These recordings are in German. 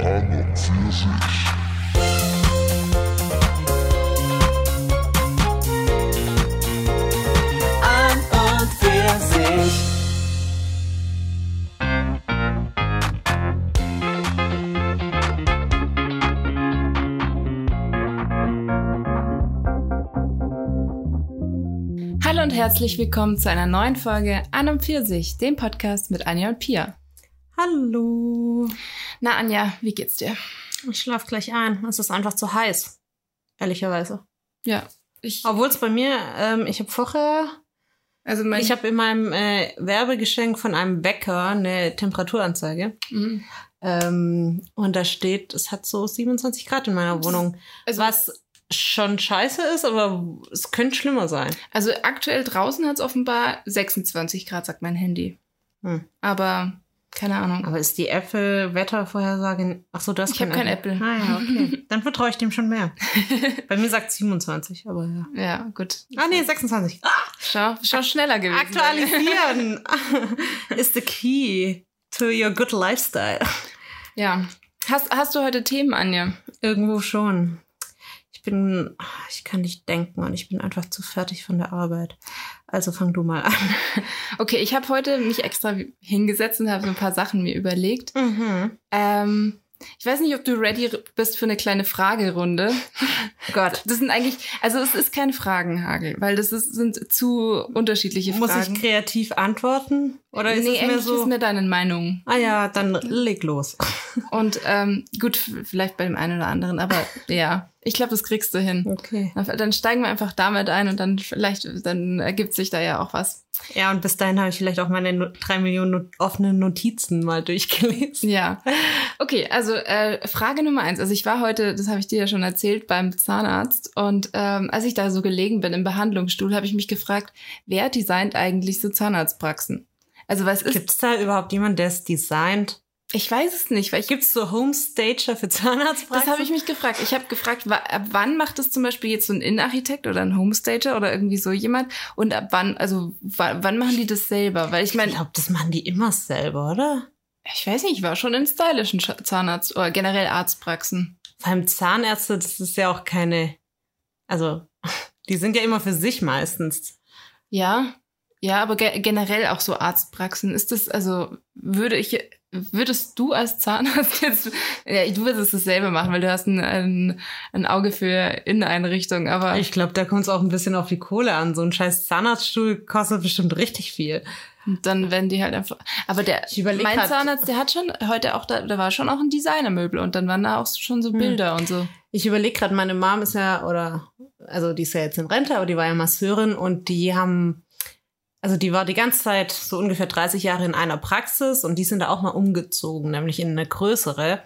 Für sich. an und für sich. Hallo und herzlich willkommen zu einer neuen Folge An und Pfirsich, dem Podcast mit Anja und Pia. Hallo. Na Anja, wie geht's dir? Ich schlaf gleich ein. Es ist einfach zu heiß. Ehrlicherweise. Ja, ich, Obwohl es bei mir, ähm, ich habe vorher, also mein, ich habe in meinem äh, Werbegeschenk von einem Bäcker eine Temperaturanzeige. Mhm. Ähm, und da steht, es hat so 27 Grad in meiner Wohnung. also, Was schon scheiße ist, aber es könnte schlimmer sein. also aktuell draußen hat es offenbar 26 Grad, sagt mein Handy. Hm. Aber keine Ahnung. Aber ist die Apple-Wettervorhersage. Ach so, du hast Ich hab kein Apple. Ah ja, okay. Dann vertraue ich dem schon mehr. Bei mir sagt 27, aber ja. Ja, gut. Ah nee, 26. Schau, schau schneller gewesen. Aktualisieren ist the key to your good lifestyle. Ja. Hast, hast du heute Themen, Anja? Irgendwo schon. Ich bin, ich kann nicht denken und ich bin einfach zu fertig von der Arbeit. Also fang du mal an. Okay, ich habe heute mich extra hingesetzt und habe so ein paar Sachen mir überlegt. Mhm. Ähm, ich weiß nicht, ob du ready bist für eine kleine Fragerunde. Gott. Das sind eigentlich, also es ist kein Fragenhagel, weil das ist, sind zu unterschiedliche Muss Fragen. ich kreativ antworten? Oder ist nee, es mehr eigentlich so? ist mir deine Meinung. ah ja, dann leg los. Und ähm, gut, vielleicht bei dem einen oder anderen, aber ja, ich glaube, das kriegst du hin. Okay. Dann- steigen wir einfach damit ein und dann vielleicht, dann ergibt sich da ja auch was. Ja, und bis dahin habe ich vielleicht auch meine no drei Millionen not offenen Notizen mal durchgelesen. Ja. Okay, also äh, Frage Nummer eins. Also ich war heute, das habe ich dir ja schon erzählt, beim Zahnarzt und ähm, als ich da so gelegen bin im Behandlungsstuhl, habe ich mich gefragt, wer designt eigentlich so Zahnarztpraxen? Also was ist? Gibt es da überhaupt jemanden, der es designt? Ich weiß es nicht, weil ich Gibt es so Homestager für Zahnarztpraxen? das habe ich mich gefragt. Ich habe gefragt, ab wann macht es zum Beispiel jetzt so ein Innenarchitekt oder ein Homestager oder irgendwie so jemand? Und ab wann, also wa- wann machen die das selber? Weil ich Ich meine, glaube, das machen die immer selber, oder? ich weiß nicht, ich war schon in stylischen Zahnarzt oder generell Arztpraxen. Vor allem Zahnärzte, das ist ja auch keine. Also, die sind ja immer für sich meistens. Ja, ja, aber ge generell auch so Arztpraxen. Ist das, also, würde ich, würdest du als Zahnarzt jetzt, ja, du würdest es selber machen, weil du hast ein, ein, ein Auge für Inneneinrichtung, aber Ich glaube, da kommt es auch ein bisschen auf die Kohle an. So ein scheiß Zahnarztstuhl kostet bestimmt richtig viel. dann werden die halt einfach, aber der, mein grad- Zahnarzt, der hat schon heute auch, da, da war schon auch ein Designermöbel und dann waren da auch schon so Hm. Bilder und so. Ich überlege gerade, meine Mom ist ja, oder, also die ist ja jetzt in Rente, aber die war ja Masseurin und die haben, also die war die ganze Zeit so ungefähr 30 Jahre in einer Praxis und die sind da auch mal umgezogen, nämlich in eine größere.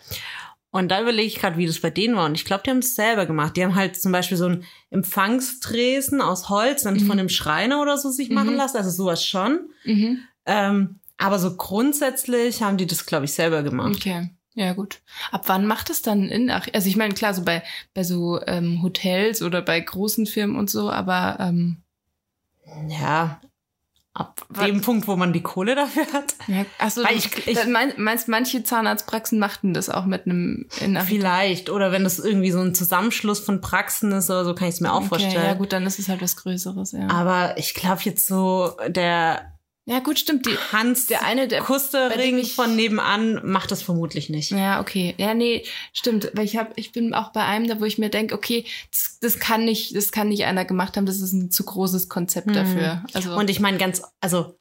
Und da überlege ich gerade, wie das bei denen war. Und ich glaube, die haben es selber gemacht. Die haben halt zum Beispiel so einen Empfangstresen aus Holz dann Mhm. von einem Schreiner oder so sich Mhm. machen lassen. Also sowas schon. Mhm. Ähm, aber so grundsätzlich haben die das, glaube ich, selber gemacht. Okay. Ja, gut. Ab wann macht es dann in, also ich meine, klar, so bei, bei so ähm, Hotels oder bei großen Firmen und so, aber ähm, Ja. Ab Wa- dem Punkt, wo man die Kohle dafür hat. Ja, achso, Weil du ich- ich- mein, meinst, manche Zahnarztpraxen machten das auch mit einem Innenarchitekt? Vielleicht. Oder wenn das irgendwie so ein Zusammenschluss von Praxen ist oder so, kann ich es mir auch Okay, vorstellen. ja gut, dann ist es halt was Größeres, ja. Aber ich glaube jetzt so, der ja gut, stimmt. Die, Hans der eine, der... Kustering ich- von nebenan macht das vermutlich nicht. Ja, okay. Ja, nee, stimmt. Weil ich hab, ich bin auch bei einem da, wo ich mir denke, okay, das, das kann nicht, das kann nicht einer gemacht haben, das ist ein zu großes Konzept Mhm. dafür. Also, Und ich meine ganz, also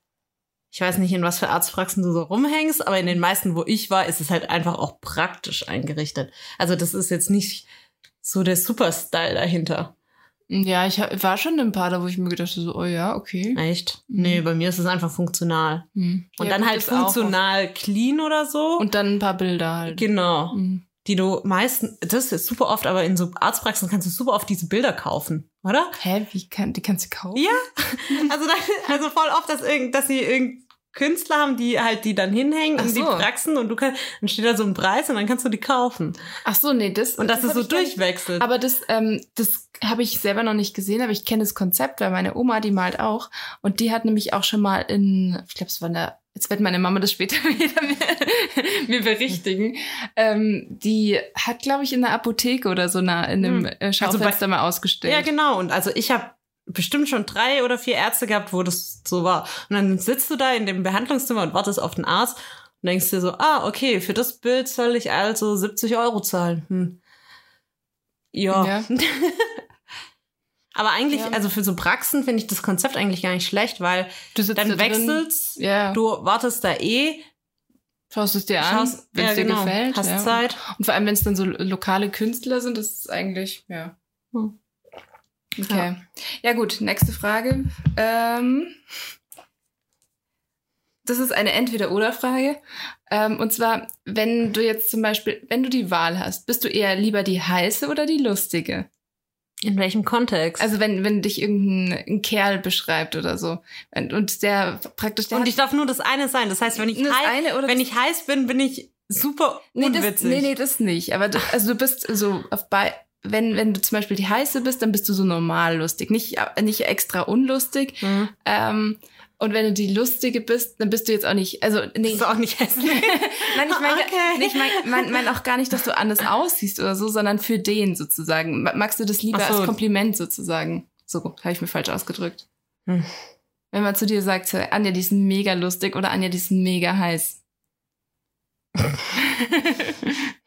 ich weiß nicht, in was für Arztpraxen du so rumhängst, aber in den meisten, wo ich war, ist es halt einfach auch praktisch eingerichtet. Also das ist jetzt nicht so der Superstyle dahinter. Ja, ich war schon in ein paar da, wo ich mir gedacht habe, so, oh ja, okay. Echt? Mhm. Nee, bei mir ist es einfach funktional. Hm. Und Ja, dann halt funktional clean oder so. Und dann ein paar Bilder halt. genau. Mhm. Die du meistens, das ist super oft, aber in so Arztpraxen kannst du super oft diese Bilder kaufen, oder? Hä, wie kann, die kannst du kaufen? Ja. Also, da, also voll oft, dass, irgend, dass sie irgend Künstler haben, die halt die dann hinhängen Ach in die so. Praxen und du kannst, dann steht da so ein Preis und dann kannst du die kaufen. Ach so, nee, das. Und das, ist hab so nicht- durchwechselt. Aber das, ähm, das habe ich selber noch nicht gesehen, aber ich kenne das Konzept, weil meine Oma, die malt auch. Und die hat nämlich auch schon mal in, ich glaube, es war in der jetzt wird meine Mama das später wieder mir, berichtigen, ähm, die hat, glaube ich, in der Apotheke oder so na, in einem Hm. äh, Schaufenster Also bei- mal ausgestellt. Ja, genau. Und also ich habe bestimmt schon drei oder vier Ärzte gehabt, wo das so war. Und dann sitzt du da in dem Behandlungszimmer und wartest auf den Arzt und denkst dir so, ah, okay, für das Bild soll ich also 70 Euro zahlen. Hm. Ja. Ja. Aber eigentlich, Ja. also für so Praxen finde ich das Konzept eigentlich gar nicht schlecht, weil Du dann da wechselst, Ja, du wartest da eh, schaust es dir an, wenn es dir genau, gefällt. hast. Zeit. Und vor allem, wenn es dann so lokale Künstler sind, das ist eigentlich, ja. Hm. Okay. Ja. gut, nächste Frage. Ähm, das ist eine Entweder-Oder-Frage. Ähm, und zwar, wenn du jetzt zum Beispiel, wenn du die Wahl hast, bist du eher lieber die heiße oder die lustige? In welchem Kontext? Also wenn, wenn dich irgendein ein Kerl beschreibt oder so. Und, und der praktisch der und ich darf nur das eine sein. Das heißt, wenn ich, Das heiß, eine oder wenn das- ich heiß bin, bin ich super Nee, das, unwitzig. nee, nee, das nicht. Aber du, also du bist so auf bei, wenn, wenn du zum Beispiel die heiße bist, dann bist du so normal lustig, nicht, nicht extra unlustig. Hm. Ähm, und wenn du die lustige bist, dann bist du jetzt auch nicht, also nee, Das ist auch nicht hässlich. Nein, ich meine Okay. nee, ich mein, mein, mein auch gar nicht, dass du anders aussiehst oder so, sondern für den sozusagen. Ma- Magst du das lieber so. als Kompliment sozusagen? So, habe ich mir falsch ausgedrückt. Hm. Wenn man zu dir sagt, Anja, die ist mega lustig oder Anja, die ist mega heiß.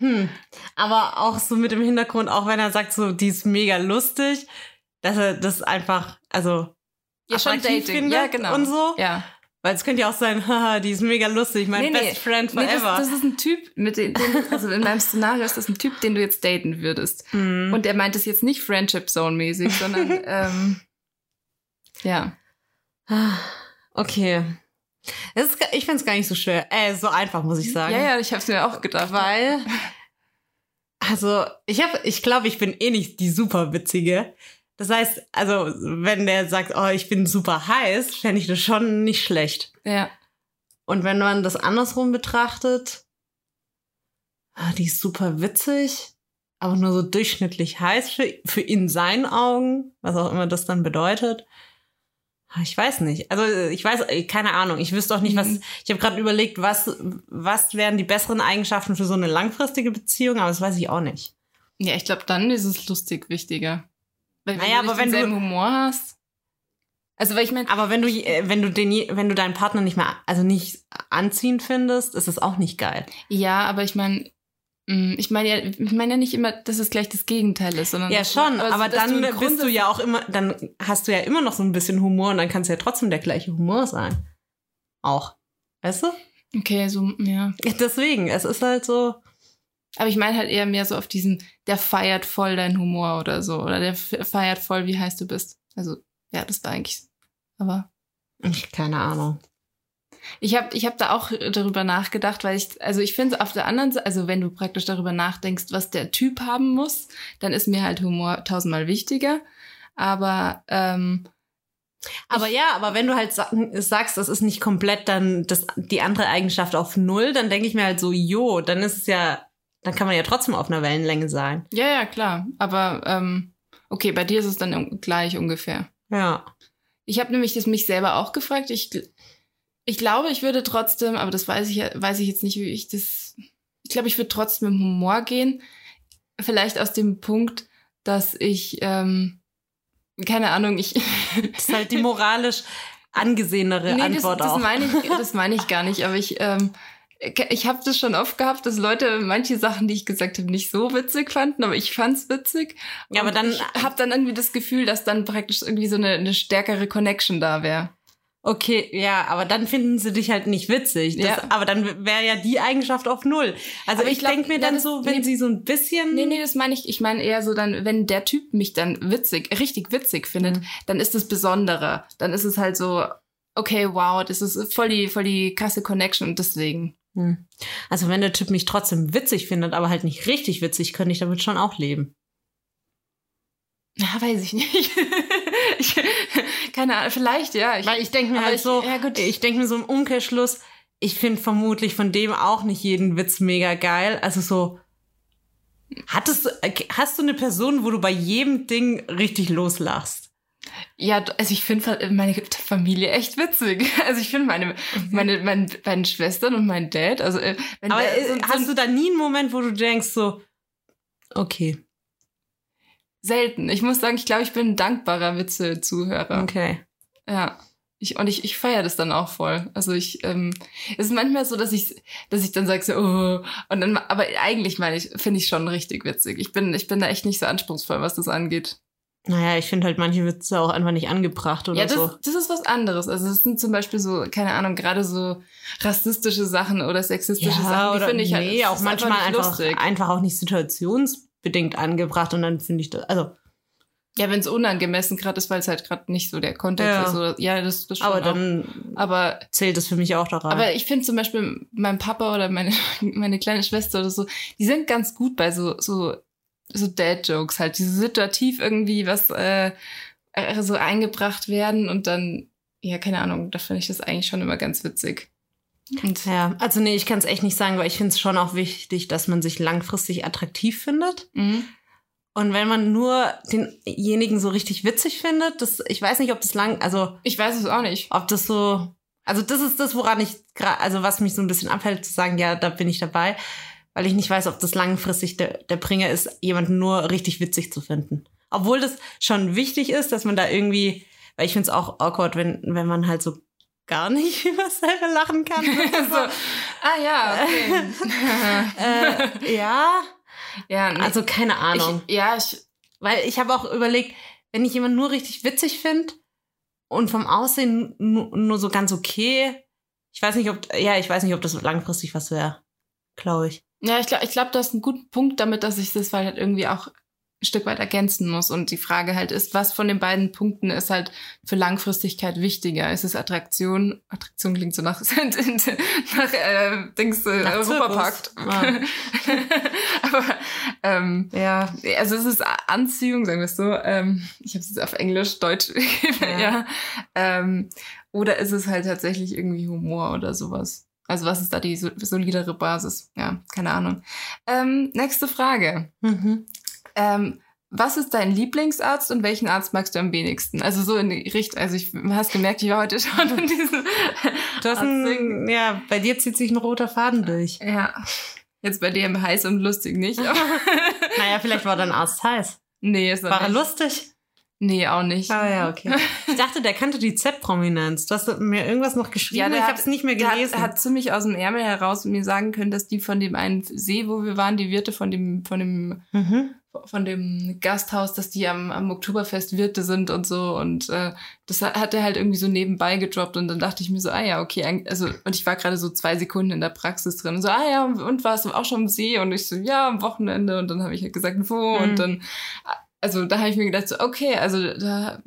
Hm. Aber auch so mit dem Hintergrund, auch wenn er sagt, so, die ist mega lustig, dass er das einfach, also Ja, schon Dating. findet Ja, genau. und so. Ja. Weil es könnte ja auch sein, haha, die ist mega lustig, mein Nee, nee. best friend Nee, forever. das, das ist ein Typ, mit dem, also in meinem Szenario ist das ein Typ, den du jetzt daten würdest. Hm. Und der meint es jetzt nicht Friendship Zone mäßig, sondern ähm, ja. Ah, Okay. Das ist, ich finde es gar nicht so schwer. Äh, so einfach, muss ich sagen. Ja, ja, ich habe es mir auch gedacht. Weil, also, ich habe, ich glaube, ich bin eh nicht die super witzige. Das heißt, also, wenn der sagt, oh, ich bin super heiß, fände ich das schon nicht schlecht. Ja. Und wenn man das andersrum betrachtet, ah, die ist super witzig, aber nur so durchschnittlich heiß für, für in seinen Augen, was auch immer das dann bedeutet. Ah, Ich weiß nicht. Also ich weiß, äh, keine Ahnung. Ich wüsste auch nicht, was. Mhm. Ich habe gerade überlegt, was, was wären die besseren Eigenschaften für so eine langfristige Beziehung, aber das weiß ich auch nicht. Ja, ich glaube, dann ist es lustig wichtiger. Weil Naja, aber wenn du- Humor hast. Also, weil ich meine, Aber wenn du, äh, wenn du den, wenn du deinen Partner nicht mehr, also nicht anziehend findest, ist es auch nicht geil. ja, aber ich meine, ich meine ja, ich meine ja nicht immer, dass es gleich das Gegenteil ist, sondern Ja, schon, also, aber dass dann im bist du ja auch immer, dann hast du ja immer noch so ein bisschen Humor und dann kann es ja trotzdem der gleiche Humor sein. Auch. Weißt du? Okay, so, ja. Deswegen, es ist halt so. Aber ich meine halt eher mehr so auf diesen, der feiert voll deinen Humor oder so. Oder der feiert voll, wie heiß du bist. Also, ja, das war eigentlich. Aber Ich, keine Ahnung. Ich habe ich hab da auch darüber nachgedacht, weil ich, also ich finde auf der anderen Seite, also wenn du praktisch darüber nachdenkst, was der Typ haben muss, dann ist mir halt Humor tausendmal wichtiger. Aber ähm, Aber ja, aber wenn du halt sa sagst, das ist nicht komplett dann das, die andere Eigenschaft auf Null, dann denke ich mir halt so, jo, dann ist es ja, dann kann man ja trotzdem auf einer Wellenlänge sein. ja, ja, klar. Aber ähm, okay, bei dir ist es dann gleich ungefähr. Ja. Ich habe nämlich das mich selber auch gefragt. Ich, ich glaube, ich würde trotzdem, aber das weiß ich, weiß ich jetzt nicht, wie ich das. Ich glaube, ich würde trotzdem mit Humor gehen. Vielleicht aus dem Punkt, dass ich, ähm, keine Ahnung, ich. Das ist halt die moralisch angesehenere das, Antwort das auch. meine ich, das meine ich gar nicht. Aber ich, ähm, ich habe das schon oft gehabt, dass Leute manche Sachen, die ich gesagt habe, nicht so witzig fanden, aber ich fand's witzig. Ja, aber dann- ich habe dann irgendwie das Gefühl, dass dann praktisch irgendwie so eine, eine stärkere Connection da wäre. Okay, ja, aber dann finden sie dich halt nicht witzig. Das, Ja. Aber dann wäre ja die Eigenschaft auf Null. Also Aber ich ich denke mir dann das- so, wenn nee. sie so ein bisschen. Nee, nee, das meine ich. Ich meine eher so dann, wenn der Typ mich dann witzig, richtig witzig findet, Mhm. dann ist es besonderer. Dann ist es halt so, okay, wow, das ist voll die, voll die krasse Connection und deswegen. Hm. Also wenn der Typ mich trotzdem witzig findet, aber halt nicht richtig witzig, könnte ich damit schon auch leben. Ja, weiß ich nicht. ich, keine Ahnung, vielleicht, ja. Ich, Weil ich denke mir halt ich- so, ja, ich denke mir so im Umkehrschluss, ich finde vermutlich von dem auch nicht jeden Witz mega geil. Also so, hattest du, hast du eine Person, wo du bei jedem Ding richtig loslachst? Ja, also ich finde meine Familie echt witzig. Also ich finde meine, meine, meine, meine Schwestern und mein Dad, also äh, wenn Aber der äh, so, so hast du da nie einen Moment, wo du denkst so, okay, selten. Ich muss sagen, ich glaube, ich bin ein dankbarer Witze-Zuhörer. okay. Ja. Ich, und ich, ich feiere das dann auch voll. Also ich, ähm, es ist manchmal so, dass ich, dass ich dann sage so, oh, und dann, aber eigentlich meine ich, finde ich schon richtig witzig. Ich bin, ich bin da echt nicht so anspruchsvoll, was das angeht. Naja, ich finde halt manche Witze auch einfach nicht angebracht oder Ja, das, so. das ist was anderes. Also es sind zum Beispiel so, keine Ahnung, gerade so rassistische Sachen oder sexistische Sachen, die oder finde ich halt, nee, auch manchmal einfach, lustig. einfach auch nicht situationsbedingt angebracht und dann finde ich das, also, Ja, wenn es unangemessen gerade ist, weil es halt gerade nicht so der Kontext Ja. ist. Oder, ja, das, das schon aber auch. dann Aber zählt es für mich auch daran. Aber ich finde zum Beispiel mein Papa oder meine, meine kleine Schwester oder so, die sind ganz gut bei so, so, so Dad-Jokes halt, die so situativ irgendwie was äh, so eingebracht werden und dann, ja, keine Ahnung, da finde ich das eigentlich schon immer ganz witzig. Und, ja, also nee, ich kann es echt nicht sagen, weil ich finde es schon auch wichtig, dass man sich langfristig attraktiv findet. Mhm. Und wenn man nur denjenigen so richtig witzig findet, das, ich weiß nicht, ob das lang, also Ich weiß es auch nicht. ob das so, also das ist das, woran ich gerade, also was mich so ein bisschen abhält, zu sagen, ja, da bin ich dabei, weil ich nicht weiß, ob das langfristig der, der Bringer ist, jemanden nur richtig witzig zu finden. Obwohl das schon wichtig ist, dass man da irgendwie, weil ich finde es auch awkward, wenn, wenn man halt so gar nicht über selber lachen kann. so, ah ja, okay. äh, ja, ja, nee, also keine Ahnung. ich, ja, ich, Weil ich habe auch überlegt, wenn ich jemanden nur richtig witzig finde und vom Aussehen nur, so ganz okay, ich weiß nicht, ob, ja, ich weiß nicht, ob das langfristig was wäre. Glaube ich. Ja, ich glaube, ich glaub, du hast einen guten Punkt damit, dass ich das halt irgendwie auch Stück weit ergänzen muss. Und die Frage halt ist, was von den beiden Punkten ist halt für Langfristigkeit wichtiger? Ist es Attraktion? Attraktion klingt so nach, nach äh, Dings, äh, Europapakt. Aber ähm, Ja. also es ist Anziehung, sagen wir es so. Ähm, ich habe es jetzt auf Englisch, Deutsch. ja. Ja. Ähm, oder ist es halt tatsächlich irgendwie Humor oder sowas? Also was ist da die so- solidere Basis? Ja, keine Ahnung. Ähm, nächste Frage. Mhm. Ähm, was ist dein Lieblingsarzt und welchen Arzt magst du am wenigsten? Also so in die Richtung, also ich du hast gemerkt, ich war heute schon in diesem Du hast ein, ja, bei dir zieht sich ein roter Faden durch. Ja. Jetzt bei dir im heiß und lustig nicht. Naja, vielleicht war dein Arzt heiß. nee, ist er War er lustig? Nee, auch nicht. Ah ja, okay. Ich dachte, der kannte die Z-Prominenz. Du hast mir irgendwas noch geschrieben, Ja, ich habe es nicht mehr Der gelesen. hat, hat ziemlich aus dem Ärmel heraus mir sagen können, dass die von dem einen See, wo wir waren, die Wirte von dem, von dem, mhm. Von dem Gasthaus, dass die am, am Oktoberfest Wirte sind und so. Und äh, das hat er halt irgendwie so nebenbei gedroppt. Und dann dachte ich mir so, ah ja, okay, also, und ich war gerade so zwei Sekunden in der Praxis drin. Und so, ah ja, und warst du auch schon am See? Und ich so, ja, am Wochenende. Und dann habe ich halt gesagt, wo? Mhm. Und dann, also da habe ich mir gedacht, so, okay, also da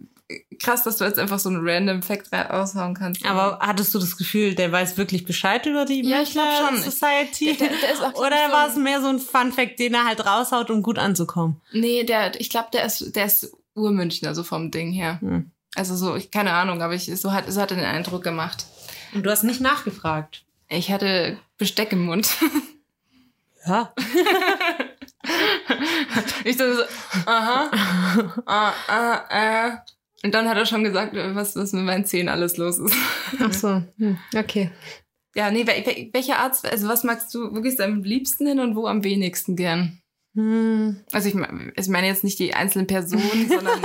krass, dass du jetzt einfach so einen random Fact raushauen kannst. Aber hattest du das Gefühl, der weiß wirklich Bescheid über die Ja, ich glaub Münchner schon. Society? Der- der ist auch, Oder so war es mehr so ein Fun-Fact, den er halt raushaut, um gut anzukommen? Nee, der, ich glaube, der ist, der ist Urmünchner, so vom Ding her. Hm. Also so, ich, keine Ahnung, aber ich, so hat, so hat er den Eindruck gemacht. Und du hast nicht nachgefragt. Ich hatte Besteck im Mund. Ja. ich dachte so, aha, ah, ah, äh. Und dann hat er schon gesagt, was, was mit meinen Zähnen alles los ist. Ach so, hm. okay. Ja, nee, wel- wel- welcher Arzt, also was magst du, wo gehst du am liebsten hin und wo am wenigsten gern? Hm. Also ich, mein- ich meine jetzt nicht die einzelnen Personen, sondern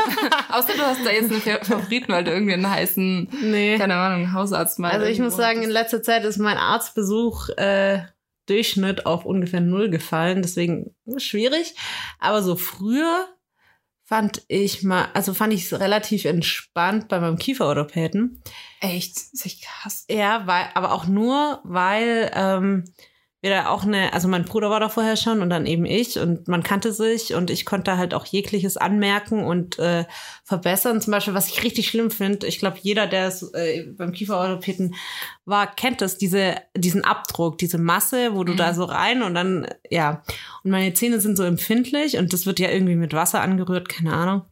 außer du hast da jetzt einen Fa- Favoriten, weil du irgendwie einen heißen, Nee. keine Ahnung, Hausarzt mal. Also ich muss sagen, in letzter Zeit ist mein Arztbesuch äh, Durchschnitt auf ungefähr null gefallen, deswegen schwierig. Aber so früher fand ich mal, also fand ich es relativ entspannt bei meinem Kieferorthopäden. Echt? Das ist echt krass. Ja, weil, aber auch nur, weil ähm, wir da auch eine, also mein Bruder war da vorher schon und dann eben ich und man kannte sich und ich konnte halt auch jegliches anmerken und äh, verbessern. Zum Beispiel, was ich richtig schlimm finde, ich glaube, jeder, der es äh, beim Kieferorthopäden war, kennt das, diese, diesen Abdruck, diese Masse, wo du Mhm. da so rein und dann, ja. Und meine Zähne sind so empfindlich und das wird ja irgendwie mit Wasser angerührt, keine Ahnung.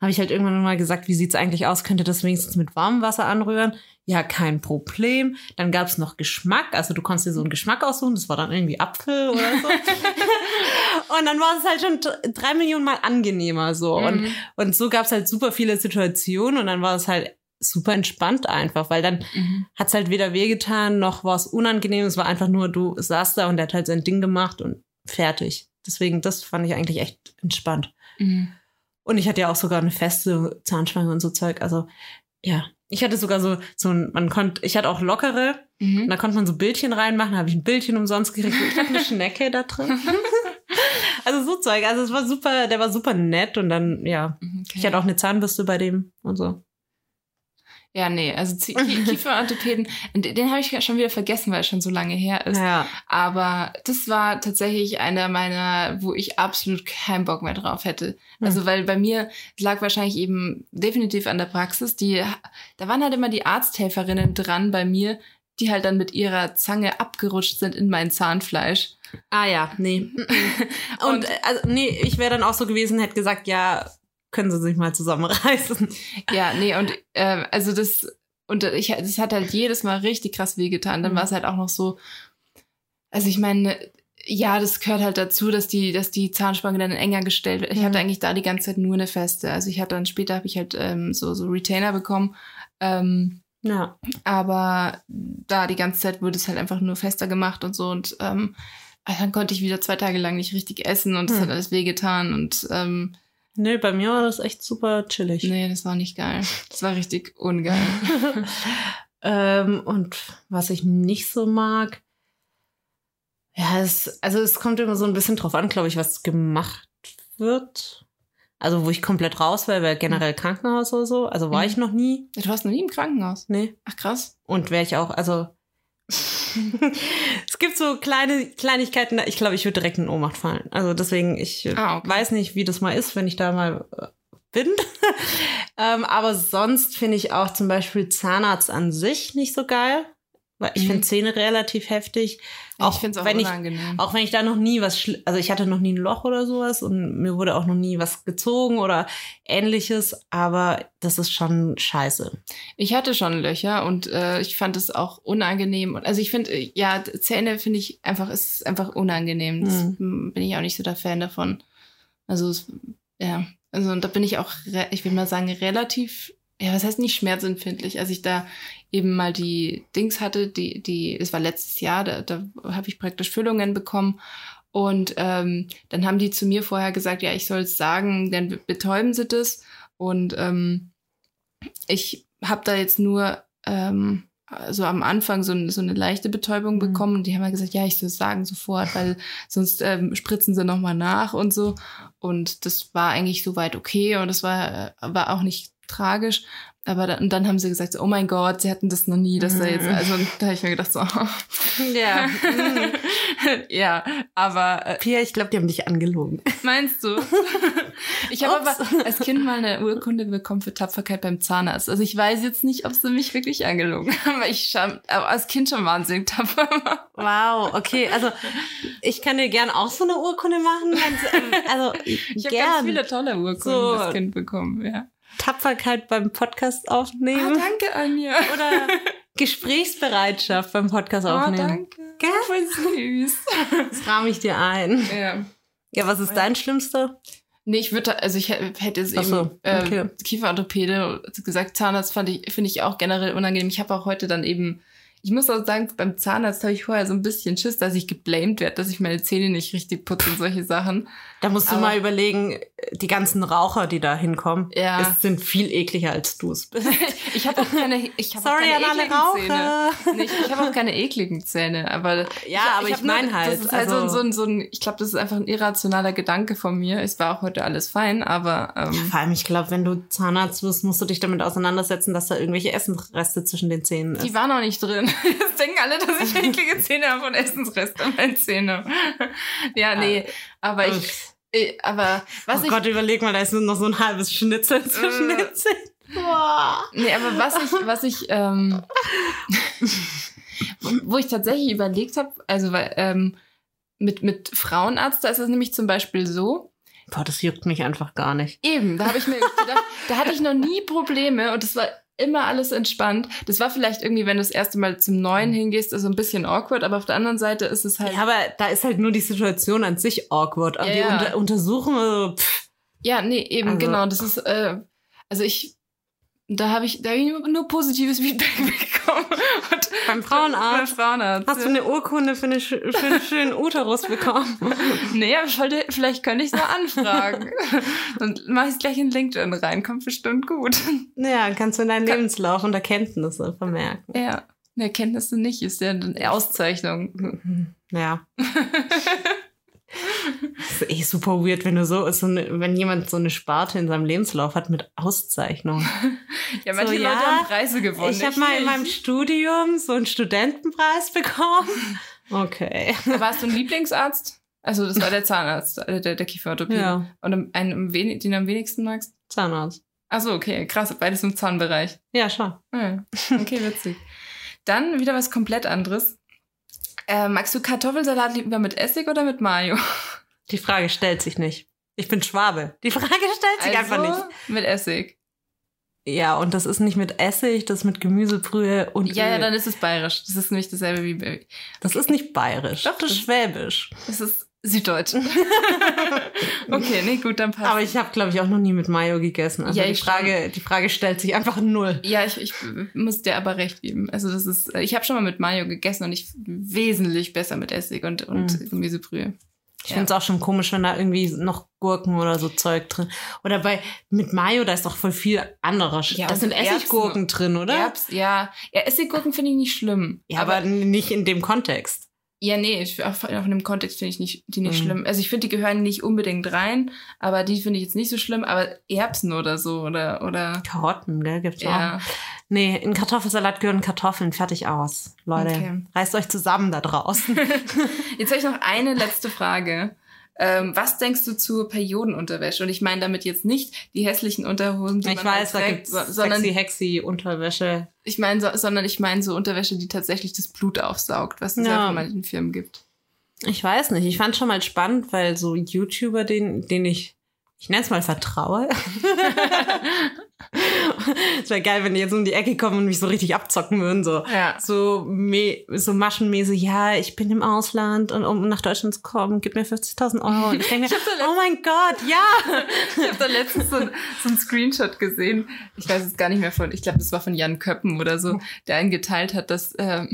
Habe ich halt irgendwann mal gesagt, wie sieht's eigentlich aus? Könnte das wenigstens mit warmem Wasser anrühren? Ja, kein Problem. Dann gab's noch Geschmack. Also du konntest dir so einen Geschmack aussuchen. Das war dann irgendwie Apfel oder so. Und dann war es halt schon dr- drei Millionen Mal angenehmer so. Und, Mhm. und so gab es halt super viele Situationen und dann war es halt super entspannt einfach, weil dann Mhm. hat's halt weder wehgetan, noch war es unangenehm. Es war einfach nur, du saßt da und der hat halt sein Ding gemacht und fertig. Deswegen, das fand ich eigentlich echt entspannt. Mhm. Und ich hatte ja auch sogar eine feste Zahnspange und so Zeug. Also, ja. Ich hatte sogar so, so ein, man konnte, ich hatte auch lockere, und Mhm. da konnte man so Bildchen reinmachen, habe ich ein Bildchen umsonst gekriegt. Ich hatte eine Schnecke da drin. also so Zeug. Also es war super, der war super nett und dann, ja. Mhm, Okay. Ich hatte auch eine Zahnbürste bei dem und so. Ja, nee, also Kieferorthopäden, den, habe ich schon wieder vergessen, weil es schon so lange her ist. Ja. Aber das war tatsächlich einer meiner, wo ich absolut keinen Bock mehr drauf hätte. Also, weil bei mir es lag wahrscheinlich eben definitiv an der Praxis. Die, da waren halt immer die Arzthelferinnen dran bei mir, die halt dann mit ihrer Zange abgerutscht sind in mein Zahnfleisch. Ah ja, nee. und äh, also, nee, ich wäre dann auch so gewesen, hätte gesagt, ja, können Sie sich mal zusammenreißen. Ja, nee, und äh, also das, und ich, das hat halt jedes Mal richtig krass wehgetan. Dann Mhm. war es halt auch noch so, also ich meine, ja, das gehört halt dazu, dass die, dass die Zahnspange dann enger gestellt wird. Ich Mhm. hatte eigentlich da die ganze Zeit nur eine feste. Also ich hatte dann später habe ich halt ähm, so, so Retainer bekommen. Ähm, Ja. aber da die ganze Zeit wurde es halt einfach nur fester gemacht und so. Und ähm, dann konnte ich wieder zwei Tage lang nicht richtig essen und es Hm. hat alles wehgetan. Und ähm, Nee, bei mir war das echt super chillig. nee, das war nicht geil. Das war richtig ungeil. ähm, und was ich nicht so mag, ja, es, also es kommt immer so ein bisschen drauf an, glaube ich, was gemacht wird. Also wo ich komplett raus wäre, wäre generell Krankenhaus oder so. Also war Mhm. ich noch nie. Du warst noch nie im Krankenhaus. Nee. Ach krass. Und wäre ich auch, also es gibt so kleine Kleinigkeiten, ich glaube, ich würde direkt in Ohnmacht fallen. Also deswegen, ich Ah, okay. weiß nicht, wie das mal ist, wenn ich da mal äh, bin. ähm, aber sonst finde ich auch zum Beispiel Zahnarzt an sich nicht so geil. Weil ich Mhm. finde Zähne relativ heftig. Auch, ich finde es auch wenn ich, unangenehm. auch wenn ich da noch nie was, also ich hatte noch nie ein Loch oder sowas und mir wurde auch noch nie was gezogen oder ähnliches, aber das ist schon scheiße. ich hatte schon Löcher und äh, ich fand es auch unangenehm. Und- Also ich finde, äh, ja, Zähne finde ich einfach, ist einfach unangenehm. Das Mhm. bin ich auch nicht so der Fan davon. Also es, ja, also und da bin ich auch, ich will mal sagen, relativ, ja, was heißt nicht schmerzempfindlich, als ich da eben mal die Dings hatte, die, die, es war letztes Jahr, da, da habe ich praktisch Füllungen bekommen. Und ähm, dann haben die zu mir vorher gesagt, ja, ich soll es sagen, dann be- betäuben sie das. Und ähm, ich habe da jetzt nur ähm, also am Anfang so, ein- so eine leichte Betäubung Mhm. bekommen und die haben ja gesagt, ja, ich soll es sagen sofort, weil sonst ähm, spritzen sie nochmal nach und so. Und das war eigentlich soweit okay und das war, war auch nicht tragisch. Aber dann, und dann haben sie gesagt, so, oh mein Gott, sie hatten das noch nie, dass da jetzt, Mhm. also da habe ich mir gedacht, so, Ja. ja, aber äh, Pia, ich glaube, die haben dich angelogen. Meinst du? Ich habe aber als Kind mal eine Urkunde bekommen für Tapferkeit beim Zahnarzt. Also ich weiß jetzt nicht, ob sie mich wirklich angelogen haben, weil ich schon, aber als Kind schon wahnsinnig tapfer war. Wow, okay. Also ich kann dir gern auch so eine Urkunde machen. Ähm, also Ich habe ganz viele tolle Urkunden So. als Kind bekommen, ja. Tapferkeit beim Podcast Ah, aufnehmen danke, Anja. oder Gesprächsbereitschaft beim Podcast Oh, aufnehmen. danke. Gell? Voll süß. Das rahme ich dir ein. Ja. Ja, was ist dein Schlimmster? Nee, ich würde, also ich hä- hätte es eben äh, okay. Kieferorthopäde gesagt, Zahnarzt fand ich, finde ich auch generell unangenehm. Ich habe auch heute dann eben, ich muss auch sagen, beim Zahnarzt habe ich vorher so ein bisschen Schiss, dass ich geblamed werde, dass ich meine Zähne nicht richtig putze und solche Sachen. Da musst du Aber- mal überlegen, die ganzen Raucher, die da hinkommen, Ja. es sind viel ekliger als du es bist. Ich habe auch keine, ich auch Sorry keine an alle ekligen Zähne. Raucher. Nee, ich ich habe auch keine ekligen Zähne, aber Ja, aber ich, hab nur- meine halt. Das ist halt also, so, ein- so ein, ich glaube, das ist einfach ein irrationaler Gedanke von mir. Es war auch heute alles fein, aber ähm, Vor allem, ich glaube, wenn du Zahnarzt wirst, musst du dich damit auseinandersetzen, dass da irgendwelche Essensreste zwischen den Zähnen ist. die waren noch nicht drin. Jetzt denken alle, dass ich eklige Zähne habe und Essensreste an meinen Zähnen. Ja, nee, aber ich, äh, aber was oh ich, Gott, überleg mal, da ist nur noch so ein halbes Schnitzel zwischen Äh. den Zähnen. Boah. nee, aber was ich, was ich, ähm, wo ich tatsächlich überlegt habe, also ähm, mit, mit Frauenarzt, da ist es nämlich zum Beispiel so, Boah, das juckt mich einfach gar nicht. Eben, da habe ich mir gedacht, da hatte ich noch nie Probleme und das war immer alles entspannt. Das war vielleicht irgendwie, wenn du das erste Mal zum Neuen hingehst, ist so ein bisschen awkward, aber auf der anderen Seite ist es halt. Ja, aber da ist halt nur die Situation an sich awkward. Aber Ja, die ja. Unter Untersuchung, also, pff, Ja, nee, eben, Also- genau. Das ist, äh, also ich, da habe ich, da hab ich nur, nur positives Feedback bekommen. Und beim Frauenarzt. Beim Frauenarzt. Hast du eine Urkunde für, eine, sch- für einen schönen Uterus bekommen? Nee, aber wollte, vielleicht könnte ich es mal anfragen. Und mache ich es gleich in LinkedIn rein, kommt bestimmt gut. Ja, kannst du in deinen Lebenslauf und Erkenntnisse vermerken. Ja. Erkenntnisse nicht, ist ja eine Auszeichnung. Ja. Das ist eh super weird, wenn du so, so eine, wenn jemand so eine Sparte in seinem Lebenslauf hat mit Auszeichnung. Ja, manche So, Leute ja, haben Preise gewonnen. ich habe mal in meinem Studium so einen Studentenpreis bekommen. Okay. Aber hast du einen Lieblingsarzt? Also, das war der Zahnarzt, äh, der, der Kieferorthopäde. Ja, Und einen, den du am wenigsten magst? Zahnarzt. Achso, okay, krass, beides im Zahnbereich. Ja, schon. Ja, okay, witzig. Dann wieder was komplett anderes. Äh, magst du Kartoffelsalat lieber mit Essig oder mit Mayo? Die Frage stellt sich nicht. Ich bin Schwabe. Die Frage stellt sich einfach nicht. Also, Mit Essig. Ja, und das ist nicht mit Essig, das ist mit Gemüsebrühe und Ja, ja, Öl. dann ist es bayerisch. Das ist nicht dasselbe wie. Das ist nicht bayerisch. Doch, das das- ist schwäbisch. Das ist süddeutsch. okay, nee, gut, dann passt. Aber ich habe, glaube ich, auch noch nie mit Mayo gegessen. Also Ja, die Frage, die Frage stellt sich einfach null. ja, ich, ich muss dir aber recht geben. Also das ist, ich habe schon mal mit Mayo gegessen und ich wesentlich besser mit Essig und, und Mhm. Gemüsebrühe. Ich Ja. finde es auch schon komisch, wenn da irgendwie noch Gurken oder so Zeug drin. Oder bei mit Mayo, da ist doch voll viel anderer. Ja, da sind Erbsen. Essiggurken drin, oder? Erbs, ja. Ja, Essiggurken finde ich nicht schlimm. Ja, aber, nicht in dem Kontext. Ja, nee, ich, auch auch in dem Kontext finde ich nicht, die nicht Mhm. schlimm. Also ich finde, die gehören nicht unbedingt rein, aber die finde ich jetzt nicht so schlimm. Aber Erbsen oder so oder oder Karotten, gell, gibt's ja. auch. Nee, in Kartoffelsalat gehören Kartoffeln fertig aus. Leute, Okay. reißt euch zusammen da draußen. Jetzt habe ich noch eine letzte Frage. Ähm, was denkst du zur Periodenunterwäsche? Und ich meine damit jetzt nicht die hässlichen Unterhosen, die ich man weiß, halt da trägt, gibt's so, sondern sexy, hexy Unterwäsche. ich meine, so, sondern ich meine so Unterwäsche, die tatsächlich das Blut aufsaugt, was es ja, Ja. von manchen Firmen gibt. Ich weiß nicht. Ich fand schon mal spannend, weil so YouTuber, den, den ich, ich nenne es mal vertraue. Es wäre geil, wenn die jetzt um die Ecke kommen und mich so richtig abzocken würden. So, Ja. so, me so maschenmäßig, ja, ich bin im Ausland und um nach Deutschland zu kommen, gib mir 50.000 Euro. Und ich denke mir, oh mein Gott, ja. Ich habe da letztens so, ein- so einen Screenshot gesehen. Ich weiß es gar nicht mehr von, ich glaube, das war von Jan Köppen oder so, der einen geteilt hat, dass ähm,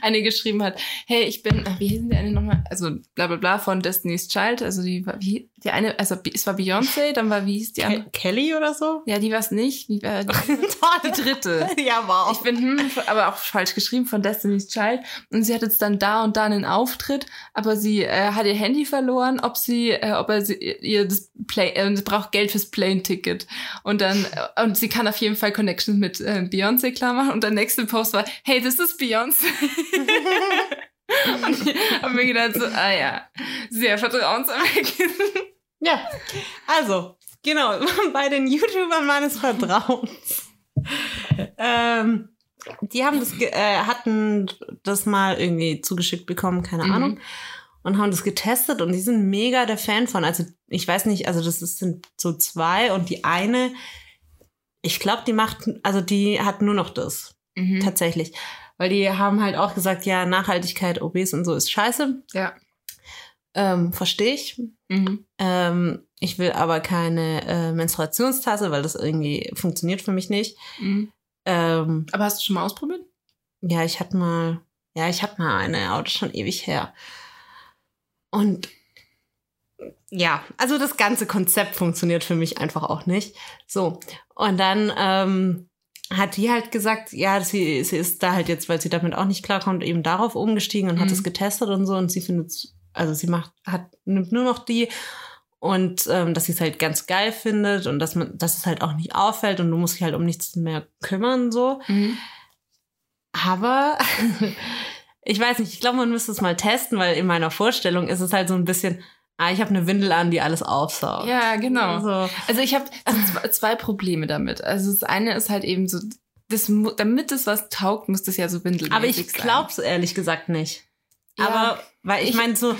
eine geschrieben hat, hey, ich bin, äh, wie hieß denn der eine nochmal? Also bla bla bla von Destiny's Child, also die war, wie, die eine, also es war Beyoncé, dann war, wie hieß die andere? Ke Kelly oder so? Ja, die war es nicht. Wie war die, die dritte. Ja, wow. Ich bin, hm, aber auch falsch geschrieben von Destiny's Child. Und sie hat jetzt dann da und da einen Auftritt, aber sie äh, hat ihr Handy verloren, ob sie, äh, ob er sie, ihr das Play, äh, sie braucht Geld fürs Plane-Ticket. Und dann, äh, und sie kann auf jeden Fall Connections mit äh, Beyoncé klar machen. Und der nächste Post war, hey, das ist Beyoncé. und ich hab mir gedacht so, ah ja, sehr vertrauenserweckend. Ja, also, genau, bei den YouTubern meines Vertrauens. ähm, die haben das, äh, hatten das mal irgendwie zugeschickt bekommen, keine Mhm. Ahnung, und haben das getestet und die sind mega der Fan von. Also, ich weiß nicht, also das ist, sind so zwei und die eine, ich glaube, die macht, also die hat nur noch das, Mhm. tatsächlich. Weil die haben halt auch gesagt, ja, Nachhaltigkeit, OBs und so ist scheiße. Ja. Ähm, Verstehe ich. Mhm. Ähm, ich will aber keine äh, Menstruationstasse, weil das irgendwie funktioniert für mich nicht. Mhm. Ähm, Aber hast du schon mal ausprobiert? ja, ich hatte mal, ja, ich hatte mal eine, aber das ist schon ewig her. Und ja, also das ganze Konzept funktioniert für mich einfach auch nicht. So, und dann ähm, hat die halt gesagt, ja, sie, sie ist da halt jetzt, weil sie damit auch nicht klarkommt, eben darauf umgestiegen und hat Mhm. es getestet und so und sie findet, also sie macht, hat, nimmt nur noch die und ähm, dass sie es halt ganz geil findet und dass man, dass es halt auch nicht auffällt und du musst dich halt um nichts mehr kümmern so. Mhm. Aber ich weiß nicht, ich glaube, man müsste es mal testen, weil in meiner Vorstellung ist es halt so ein bisschen, ah, ich habe eine Windel an, die alles aufsaugt. Ja, genau. So. Also ich habe zwei, zwei Probleme damit. Also das eine ist halt eben so, das, damit es was taugt, muss das ja so windelmäßig Aber ich sein. glaube es ehrlich gesagt nicht. Ja, Aber weil ich, ich- meine, so,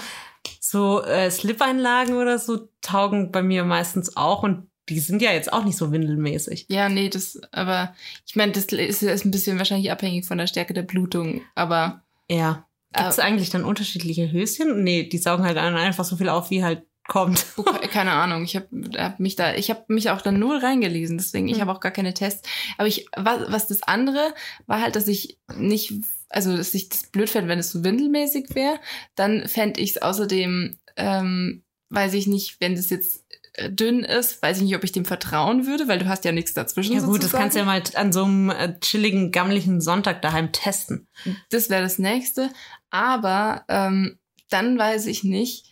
so äh, Slip-Einlagen oder so taugen bei mir meistens auch und die sind ja jetzt auch nicht so windelmäßig. Ja, nee, das, aber ich meine, das ist, ist ein bisschen wahrscheinlich abhängig von der Stärke der Blutung, aber Ja. Gibt es Äh, eigentlich dann unterschiedliche Höschen? Nee, die saugen halt einfach so viel auf, wie halt kommt. oh, keine Ahnung, ich habe hab mich da, ich habe mich auch da null reingelesen, deswegen, ich Hm. habe auch gar keine Tests. Aber ich, was, was das andere war halt, dass ich nicht, also dass ich das blöd fände, wenn es so windelmäßig wäre. Dann fände ich es außerdem, ähm, weiß ich nicht, wenn das jetzt äh, dünn ist, weiß ich nicht, ob ich dem vertrauen würde, weil du hast ja nichts dazwischen. Ja gut, das kannst du ja mal an so einem äh, chilligen, gammlichen Sonntag daheim testen. Das wäre das nächste. Aber ähm, dann weiß ich nicht,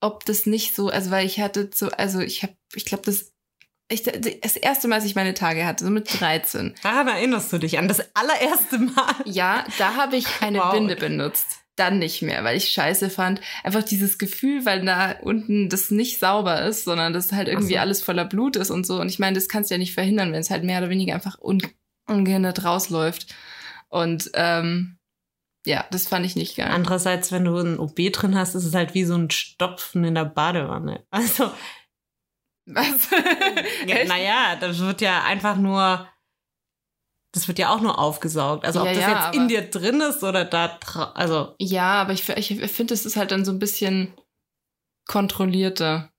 ob das nicht so, also weil ich hatte so, also ich habe, ich glaube, das, ich, das erste Mal, als ich meine Tage hatte, so mit 13, Daran erinnerst du dich an das allererste Mal. ja, da habe ich eine Wow. Binde benutzt. Dann nicht mehr, weil ich scheiße fand. Einfach dieses Gefühl, weil da unten das nicht sauber ist, sondern das halt irgendwie so. alles voller Blut ist und so. Und ich meine, das kannst du ja nicht verhindern, wenn es halt mehr oder weniger einfach un ungehindert rausläuft. Und ähm, ja, das fand ich nicht geil. Andererseits, wenn du ein OB drin hast, ist es halt wie so ein Stopfen in der Badewanne. Also, Was? ja, naja, das wird ja einfach nur, das wird ja auch nur aufgesaugt. Also, ob Ja, das ja, jetzt in dir drin ist oder da, also, Ja, aber ich, ich, ich finde, es ist halt dann so ein bisschen kontrollierter.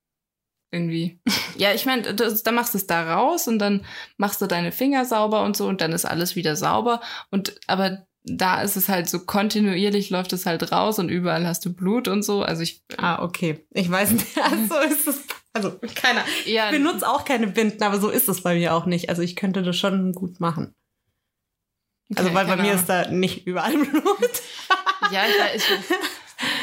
Irgendwie. Ja, ich meine, da machst du es da raus und dann machst du deine Finger sauber und so und dann ist alles wieder sauber. Und aber da ist es halt so kontinuierlich läuft es halt raus und überall hast du Blut und so. Also ich ah, okay. Ich weiß nicht, also ist es, also, keiner. ja, Ich benutze auch keine Binden, aber so ist es bei mir auch nicht. Also, ich könnte das schon gut machen. Also, okay, weil bei mir ist da nicht überall Blut. ja, ich, ich,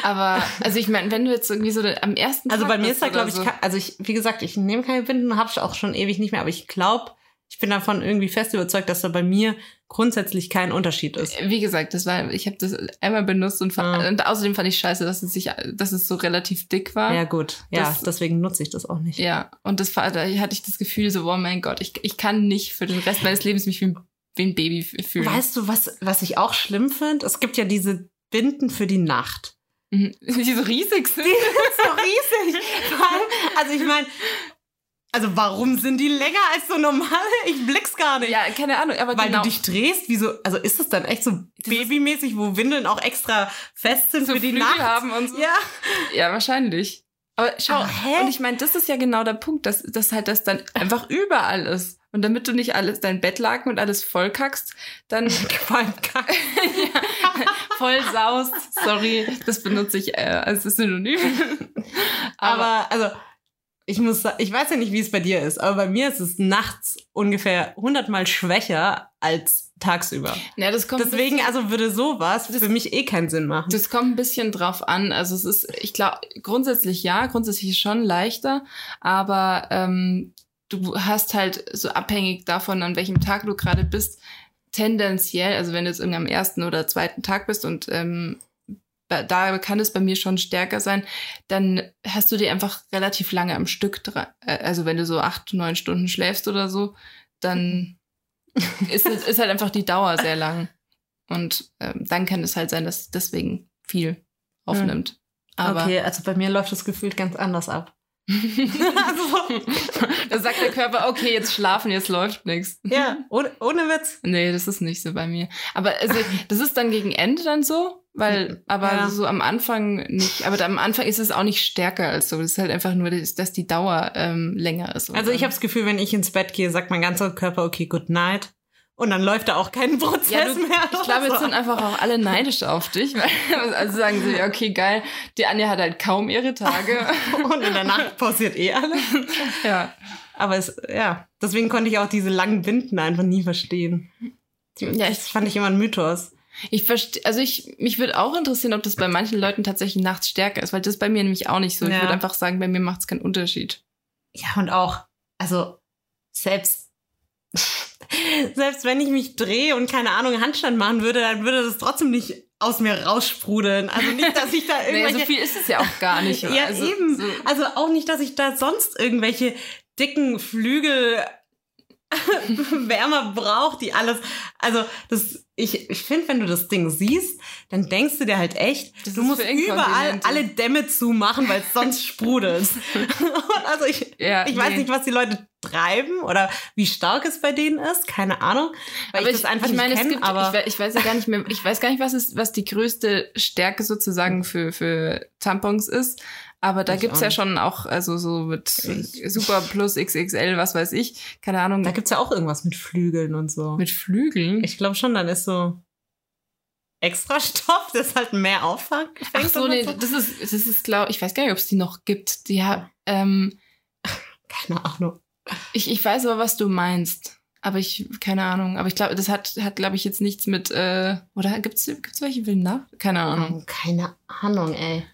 aber also ich meine, wenn du jetzt irgendwie so am ersten Also Tag bei mir ist da, glaube ich, so, also ich, wie gesagt, ich nehme keine Binden, habe ich auch schon ewig nicht mehr, aber ich glaube, ich bin davon irgendwie fest überzeugt, dass da bei mir grundsätzlich kein Unterschied ist. Wie gesagt, das war, ich habe das einmal benutzt und, Ah. und außerdem fand ich scheiße, dass es sich, dass es so relativ dick war. Ja, gut. Ja, Das- deswegen nutze ich das auch nicht. Ja, und das war, da hatte ich das Gefühl so, oh mein Gott, ich, ich kann nicht für den Rest meines Lebens mich wie ein, wie ein Baby fühlen. Weißt du, was, was ich auch schlimm finde? Es gibt ja diese Binden für die Nacht. Mhm. Die so riesig sind. Die sind so riesig. Also ich meine, also warum sind die länger als so normale? Ich blick's gar nicht. Ja, keine Ahnung, aber Weil genau. du dich drehst, wie so, also ist das dann echt so ist- babymäßig, wo Windeln auch extra fest sind so für die Flügel Nacht? haben und so. Ja. Ja, wahrscheinlich. Aber schau, Aber hä? und ich meine, das ist ja genau der Punkt, dass, dass halt das dann einfach überall ist. Und damit du nicht alles, dein Bettlaken und alles vollkackst, dann kann. ja, voll saust. Sorry, das benutze ich äh, als Synonym. Aber, Aber, also, ich muss ich weiß ja nicht, wie es bei dir ist, aber bei mir ist es nachts ungefähr hundertmal schwächer als tagsüber. ja, das kommt Deswegen, bisschen- also würde sowas für mich eh keinen Sinn machen. Das kommt ein bisschen drauf an. Also es ist, ich glaube, grundsätzlich ja, grundsätzlich schon leichter, aber ähm, du hast halt so abhängig davon, an welchem Tag du gerade bist, tendenziell, also wenn du jetzt irgendwie am ersten oder zweiten Tag bist und ähm, da- da kann es bei mir schon stärker sein, dann hast du dir einfach relativ lange am Stück dran. äh, Also wenn du so acht, neun Stunden schläfst oder so, dann ist, es- ist halt einfach die Dauer sehr lang. Und ähm, dann kann es halt sein, dass deswegen viel aufnimmt. Aber okay, also bei mir läuft das gefühlt ganz anders ab. also, da sagt der Körper, okay, jetzt schlafen, jetzt läuft nichts. ja, ohne, ohne Witz. Nee, das ist nicht so bei mir. Aber also, das ist dann gegen Ende dann so, weil, aber Ja. so am Anfang nicht. Aber am Anfang ist es auch nicht stärker als so. Das ist halt einfach nur, dass die Dauer ähm, länger ist. Also ich habe das Gefühl, wenn ich ins Bett gehe, sagt mein ganzer Körper, okay, good night. Und dann läuft da auch kein Prozess ja, du, mehr. ich glaube, jetzt sind einfach auch alle neidisch auf dich. Weil, also sagen sie, okay, geil, die Anja hat halt kaum ihre Tage. Und in der Nacht passiert eh alles. ja. Aber es, ja, deswegen konnte ich auch diese langen Binden einfach nie verstehen. Die, Ja, das fand ich immer ein Mythos. Ich verstehe, also ich, mich würde auch interessieren, ob das bei manchen Leuten tatsächlich nachts stärker ist, weil das bei mir nämlich auch nicht so. Ich Ja. würde einfach sagen, bei mir macht es keinen Unterschied. Ja, und auch, also selbst, selbst wenn ich mich drehe und keine Ahnung, Handstand machen würde, dann würde das trotzdem nicht aus mir raussprudeln. Also nicht, dass ich da Naja, irgendwelche... so viel ist es ja auch gar nicht. ja, also, eben. So, Also auch nicht, dass ich da sonst irgendwelche dicken Flügel Wärmer braucht, die alles. Also, das, ich, ich finde, wenn du das Ding siehst, dann denkst du dir halt echt, Das du musst überall alle Dämme zumachen, weil es sonst sprudelt. Und also ich, Ja, ich weiß nee. nicht, was die Leute treiben oder wie stark es bei denen ist. Keine Ahnung. Weil ich, das einfach ich meine, nicht kenne, aber. ich, ich weiß ja gar nicht mehr, ich weiß gar nicht, was ist, was die größte Stärke sozusagen für, für Tampons ist. Aber da gibt's ja schon auch, also so mit Ich- Super Plus XXL, was weiß ich, keine Ahnung, da gibt's ja auch irgendwas mit Flügeln und so. mit Flügeln. Ich glaube schon, dann ist so extra Stoff, das halt mehr auffängt. Ach so, nee, das ist, das ist, glaube ich, weiß gar nicht, ob es die noch gibt. Die hat, ähm, Keine Ahnung. ich, ich weiß aber, was du meinst. Aber ich, keine Ahnung. Aber ich glaube, das hat, hat, glaube ich, jetzt nichts mit, äh, oder gibt's, gibt's welche Willen nach? Keine Ahnung. Oh, keine Ahnung, ey.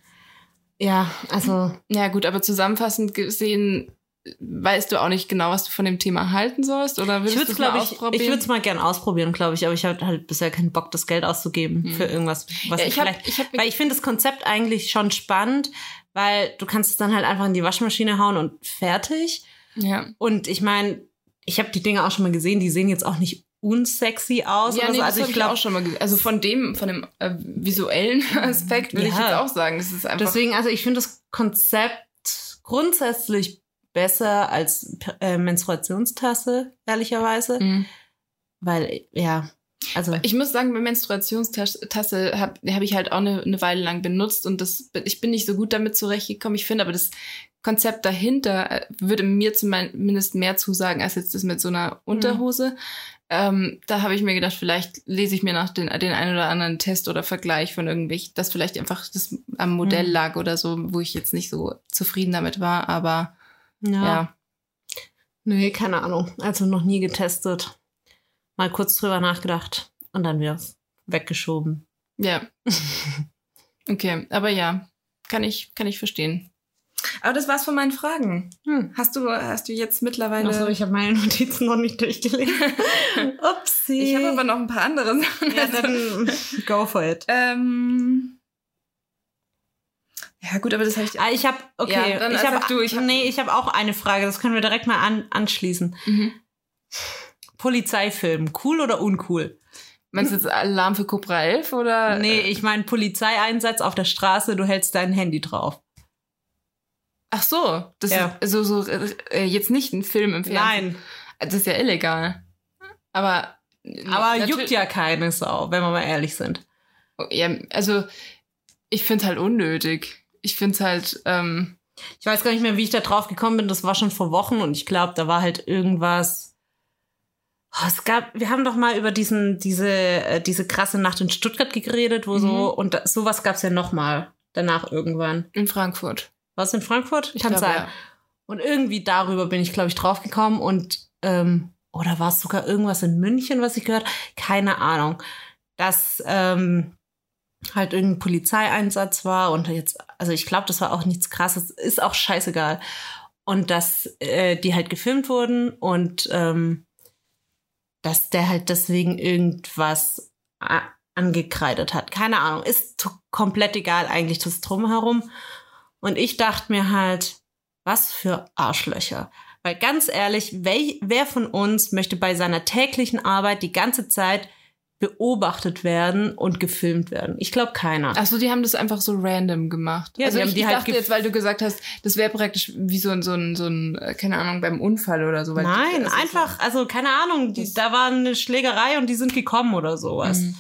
Ja, also Ja, gut, aber zusammenfassend gesehen, weißt du auch nicht genau, was du von dem Thema halten sollst? Oder würde du es, mal ich, ausprobieren? ich würde es mal gern ausprobieren, glaube ich, aber ich habe halt bisher keinen Bock, das Geld auszugeben Hm. für irgendwas, was ja, ich ich habe vielleicht. ich hab, Weil ich finde das Konzept eigentlich schon spannend, weil du kannst es dann halt einfach in die Waschmaschine hauen und fertig. ja. Und ich meine, ich habe die Dinge auch schon mal gesehen, die sehen jetzt auch nicht unsexy aus Ja, oder nee, so. Also ich ich auch glaube, schon mal gesehen. Also von dem, von dem äh, visuellen Aspekt würde ich Ja. jetzt auch sagen. Das ist einfach. deswegen, also ich finde das Konzept grundsätzlich besser als äh, Menstruationstasse, ehrlicherweise. Mhm. Weil, ja, also. Ich muss sagen, bei Menstruationstasse habe hab ich halt auch eine, eine Weile lang benutzt und das, ich bin nicht so gut damit zurechtgekommen. Ich finde aber das Konzept dahinter äh, würde mir zumindest mehr zusagen als jetzt das mit so einer Unterhose. Ähm, da habe ich mir gedacht, vielleicht lese ich mir nach den, den einen oder anderen Test oder Vergleich von irgendwelchen, dass vielleicht einfach das am Modell Mhm. lag oder so, wo ich jetzt nicht so zufrieden damit war, aber ja. ja. Nee, keine Ahnung. Also noch nie getestet. Mal kurz drüber nachgedacht und dann wieder weggeschoben. Ja. Okay, aber ja, kann ich, kann ich verstehen. Aber das war's von meinen Fragen. Hm. Hast du, hast du jetzt mittlerweile. Achso, ich habe meine Notizen noch nicht durchgelesen. Upsi. ich habe aber noch ein paar andere Sachen. Ja, dann go for it. ähm, ja, gut, aber das habe ich. Ah, ich habe, okay, Ja, dann ich habe, du, ich hab- nee, ich habe auch eine Frage, das können wir direkt mal an, anschließen. Mhm. Polizeifilm, cool oder uncool? Meinst du jetzt Alarm für Cobra 11 oder? Nee, ich meine Polizeieinsatz auf der Straße, du hältst dein Handy drauf. Ach so, das Ja. ist so, so äh, jetzt nicht ein Film im Fernsehen. Nein, Das ist ja illegal. Aber. aber natürlich- juckt ja keine Sau, wenn wir mal ehrlich sind. Ja, also ich finde es halt unnötig. Ich finde es halt, ähm, Ich weiß gar nicht mehr, wie ich da drauf gekommen bin. Das war schon vor Wochen und ich glaube, da war halt irgendwas. Oh, es gab, wir haben doch mal über diesen, diese, äh, diese krasse Nacht in Stuttgart geredet, wo so, und da, sowas gab's ja noch mal danach irgendwann. in Frankfurt. Was in Frankfurt? Ich Kann glaube, sein. ja. Und irgendwie darüber bin ich, glaube ich, drauf gekommen und ähm, oder war es sogar irgendwas in München, was ich gehört? Keine Ahnung. Dass ähm, halt irgendein Polizeieinsatz war und jetzt, also ich glaube, das war auch nichts krasses, ist auch scheißegal. Und dass äh, die halt gefilmt wurden und ähm, dass der halt deswegen irgendwas angekreidet hat. Keine Ahnung, ist komplett egal eigentlich das Drumherum. Und ich dachte mir halt, was für Arschlöcher. Weil ganz ehrlich, wer, wer von uns möchte bei seiner täglichen Arbeit die ganze Zeit beobachtet werden und gefilmt werden? Ich glaube keiner. Ach so, die haben das einfach so random gemacht. Ja, also die haben ich, die ich halt dachte gef- jetzt, weil du gesagt hast, das wäre praktisch wie so ein, so ein, so ein, äh, keine Ahnung, beim Unfall oder so. Nein, das ist einfach, also keine Ahnung, die, da war eine Schlägerei und die sind gekommen oder So, sowas. Mhm.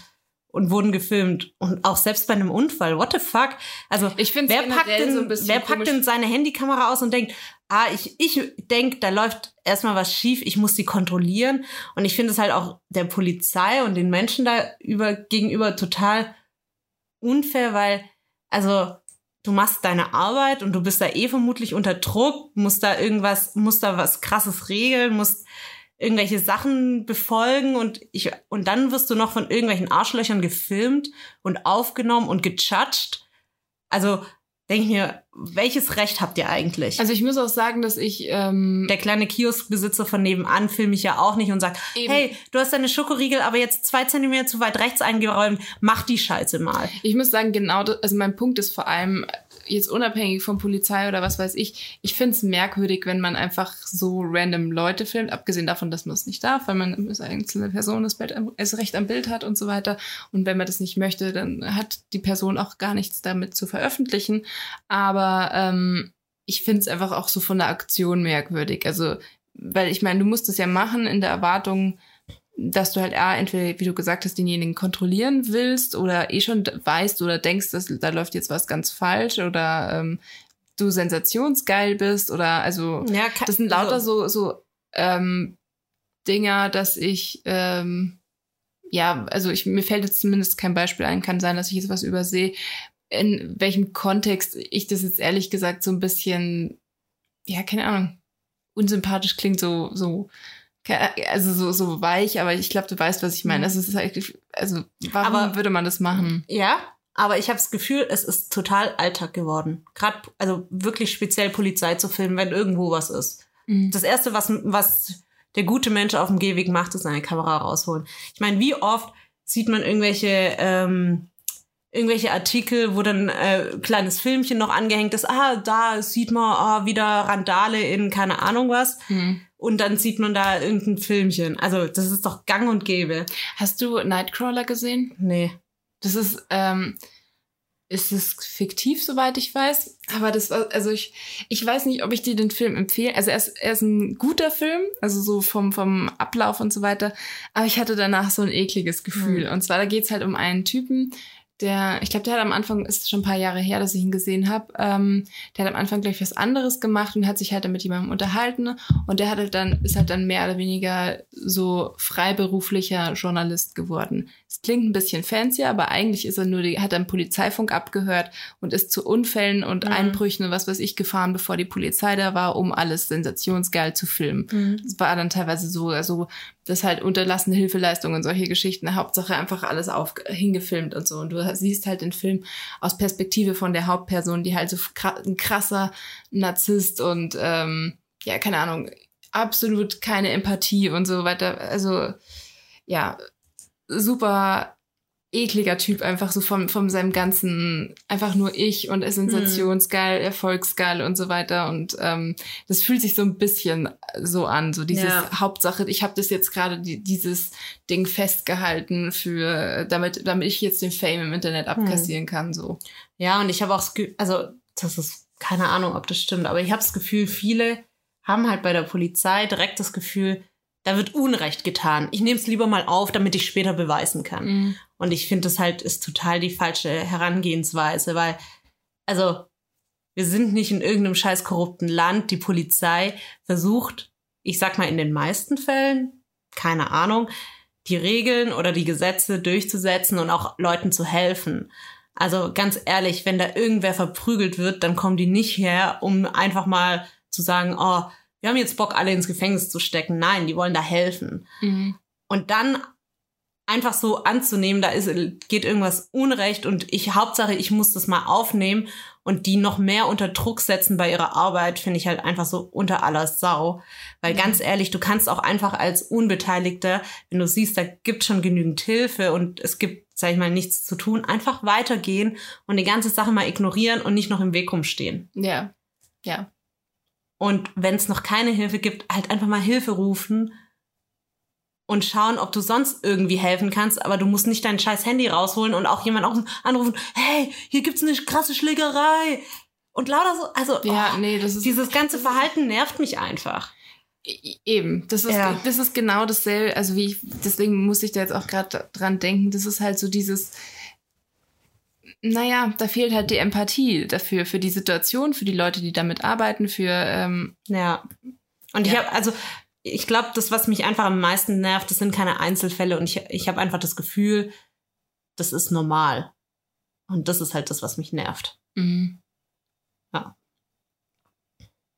Und wurden gefilmt. Und auch selbst bei einem Unfall, what the fuck? Also, Ich wer packt, denn, wer packt denn seine Handykamera aus und denkt, ah, ich, ich denk, da läuft erstmal was schief, ich muss sie kontrollieren. Und ich finde es halt auch der Polizei und den Menschen da über, gegenüber total unfair, weil, also, du machst deine Arbeit und du bist da eh vermutlich unter Druck, musst da irgendwas, musst da was krasses regeln, musst irgendwelche Sachen befolgen und ich, und dann wirst du noch von irgendwelchen Arschlöchern gefilmt und aufgenommen und gejudged. Also, denke ich mir, welches Recht habt ihr eigentlich? Also ich muss auch sagen, dass ich ähm, der kleine Kioskbesitzer von nebenan filme ich ja auch nicht und sagt, Eben. hey, du hast deine Schokoriegel aber jetzt zwei Zentimeter zu weit rechts eingeräumt, mach die Scheiße mal. Ich muss sagen, genau, das, also mein Punkt ist vor allem, jetzt unabhängig von Polizei oder was weiß ich, ich finde es merkwürdig, wenn man einfach so random Leute filmt, abgesehen davon, dass man es nicht darf, weil man als einzelne Person das Bild, das Recht am Bild hat und so weiter. Und wenn man das nicht möchte, dann hat die Person auch gar nichts damit zu veröffentlichen. Aber ähm, ich finde es einfach auch so von der Aktion merkwürdig. Also, weil ich meine, du musst es ja machen in der Erwartung, dass du halt A, entweder, wie du gesagt hast, denjenigen kontrollieren willst oder eh schon weißt oder denkst, dass da läuft jetzt was ganz falsch oder ähm, du sensationsgeil bist oder also Ja, das sind lauter so, so ähm, Dinger, dass ich ähm, ja, also ich, mir fällt jetzt zumindest kein Beispiel ein, kann sein, dass ich jetzt was übersehe, in welchem Kontext ich das jetzt ehrlich gesagt so ein bisschen, ja, keine Ahnung, unsympathisch klingt, so, so also so, so weich, aber ich glaube, du weißt, was ich meine. Das ist eigentlich, also warum Aber- würde man das machen? Ja, aber ich habe das Gefühl, es ist total Alltag geworden. Gerade, also wirklich speziell Polizei zu filmen, wenn irgendwo was ist. Das Erste, was, was der gute Mensch auf dem Gehweg macht, ist seine Kamera rausholen. Ich meine, wie oft sieht man irgendwelche, ähm, irgendwelche Artikel, wo dann äh, kleines Filmchen noch angehängt ist. Ah, da sieht man ah, wieder Randale in keine Ahnung was. Mhm. Und dann sieht man da irgendein Filmchen. Also, das ist doch gang und gäbe. Hast du Nightcrawler gesehen? Nee. Das ist, ähm, ist es fiktiv, soweit ich weiß. Aber das war, also ich, ich weiß nicht, ob ich dir den Film empfehle. Also er ist, er ist ein guter Film, also so vom, vom Ablauf und so weiter. Aber ich hatte danach so ein ekliges Gefühl. Hm. Und zwar, da geht's halt um einen Typen, der, ich glaube, der hat am Anfang, ist schon ein paar Jahre her, dass ich ihn gesehen habe, ähm, der hat am Anfang gleich was anderes gemacht und hat sich halt dann mit jemandem unterhalten und der hat halt dann, ist halt dann mehr oder weniger so freiberuflicher Journalist geworden. Es klingt ein bisschen fancy, aber eigentlich ist er nur, die, hat dann Polizeifunk abgehört und ist zu Unfällen und Mhm. Einbrüchen und was weiß ich gefahren, bevor die Polizei da war, um alles sensationsgeil zu filmen. Es war dann teilweise so, also das halt unterlassene Hilfeleistungen und solche Geschichten. Hauptsache einfach alles auf, hingefilmt und so. Und du siehst halt den Film aus Perspektive von der Hauptperson, die halt so ein krasser Narzisst und ähm, ja, keine Ahnung, absolut keine Empathie und so weiter. Also ja, super ekliger Typ, einfach so vom, vom seinem ganzen, einfach nur ich und ist sensationsgeil, erfolgsgeil und so weiter. Und ähm, das fühlt sich so ein bisschen so an, so dieses Ja. Hauptsache, ich habe das jetzt gerade die, dieses Ding festgehalten für, damit, damit ich jetzt den Fame im Internet abkassieren kann, so. Ja, und ich habe auch also das ist keine Ahnung, ob das stimmt, aber ich habe das Gefühl, viele haben halt bei der Polizei direkt das Gefühl, da wird Unrecht getan. Ich nehme es lieber mal auf, damit ich später beweisen kann. Mhm. Und ich finde, das halt ist total die falsche Herangehensweise, weil, also, wir sind nicht in irgendeinem scheiß korrupten Land. Die Polizei versucht, ich sag mal in den meisten Fällen, keine Ahnung, die Regeln oder die Gesetze durchzusetzen und auch Leuten zu helfen. Also ganz ehrlich, wenn da irgendwer verprügelt wird, dann kommen die nicht her, um einfach mal zu sagen, oh, wir haben jetzt Bock, alle ins Gefängnis zu stecken. Nein, die wollen da helfen. Mhm. Und dann einfach so anzunehmen, da ist, geht irgendwas Unrecht und ich, Hauptsache, ich muss das mal aufnehmen und die noch mehr unter Druck setzen bei ihrer Arbeit, finde ich halt einfach so unter aller Sau. Weil Mhm. ganz ehrlich, du kannst auch einfach als Unbeteiligter, wenn du siehst, da gibt schon genügend Hilfe und es gibt, sag ich mal, nichts zu tun, einfach weitergehen und die ganze Sache mal ignorieren und nicht noch im Weg rumstehen. Ja. Ja. Und wenn es noch keine Hilfe gibt, halt einfach mal Hilfe rufen und schauen, ob du sonst irgendwie helfen kannst. Aber du musst nicht dein scheiß Handy rausholen und auch jemand auch anrufen, hey, hier gibt's eine krasse Schlägerei. Und lauter so, also Ja, oh, nee, das ist. dieses ganze Verhalten nervt mich einfach. E- Eben, das ist, Ja. das ist genau dasselbe, also wie ich, deswegen muss ich da jetzt auch gerade dran denken, das ist halt so dieses, naja, da fehlt halt die Empathie dafür, für die Situation, für die Leute, die damit arbeiten, für, ähm, Ja. Und ich Ja. habe, also ich glaube, das, was mich einfach am meisten nervt, das sind keine Einzelfälle und ich, ich habe einfach das Gefühl, das ist normal. Und das ist halt das, was mich nervt. mhm.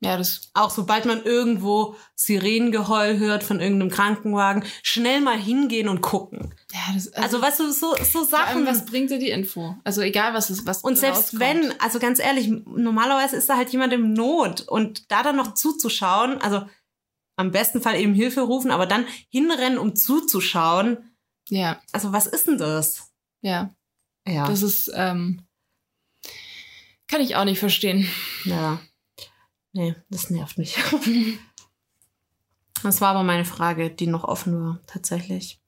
Ja. Das, Auch sobald man irgendwo Sirenengeheul hört von irgendeinem Krankenwagen, schnell mal hingehen und gucken. ja, das, Also, weißt du, so, so Sachen. was bringt dir die Info? Also egal, was ist, was und selbst rauskommt. wenn, also ganz ehrlich, normalerweise ist da halt jemand im Not und da dann noch zuzuschauen, also am besten Fall eben Hilfe rufen, aber dann hinrennen, um zuzuschauen. Ja, Also, was ist denn das? ja. Ja. Das ist, ähm, Kann ich auch nicht verstehen. Ja. Nee, das nervt mich. Das war aber meine Frage, die noch offen war, tatsächlich.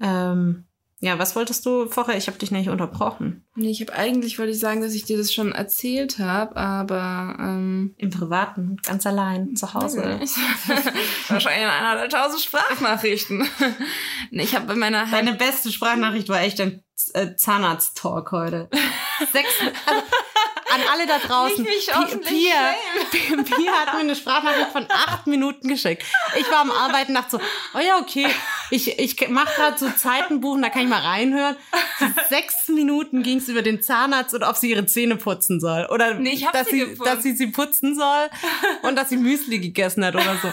Ähm, ja, was wolltest du vorher? Ich habe dich nicht unterbrochen. Nee, ich habe eigentlich, wollte ich sagen, dass ich dir das schon erzählt habe, aber ähm, Im Privaten, ganz allein, zu Hause. wahrscheinlich in einer der tausend Sprachnachrichten. nee, ich habe bei meiner Deine beste Sprachnachricht war echt ein äh, Zahnarzt-Talk heute. Sechs, also, an alle da draußen. Nicht mich Pia, Pia hat mir eine Sprachnachricht von acht Minuten geschickt. Ich war am Arbeiten, dachte so, oh ja, okay, ich, ich mache gerade so Zeitenbuchen, da kann ich mal reinhören. Sechs Minuten ging es über den Zahnarzt und ob sie ihre Zähne putzen soll. Oder Nee, dass, sie sie, dass sie sie putzen soll und dass sie Müsli gegessen hat oder so.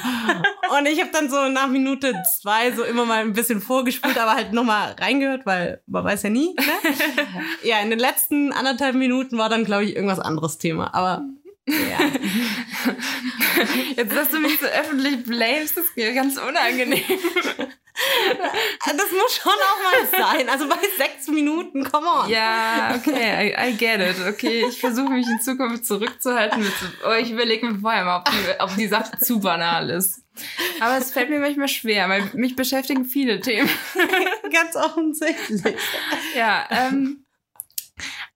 Und ich habe dann so nach Minute zwei so immer mal ein bisschen vorgespult, aber halt nochmal reingehört, weil man weiß ja nie. Ne? Ja, in den letzten anderthalb Minuten war dann, glaube ich, irgendwas anderes Thema. Aber ja. Jetzt, dass du mich so öffentlich blamest, ist mir ganz unangenehm. Das muss schon auch mal sein. Also bei sechs Minuten, come on. Ja, okay, I, I get it. Okay, ich versuche mich in Zukunft zurückzuhalten. Mit, oh, ich überlege mir vorher mal, ob die, ob die Sache zu banal ist. Aber es fällt mir manchmal schwer, weil mich beschäftigen viele Themen. Ganz offensichtlich. Ja, ähm,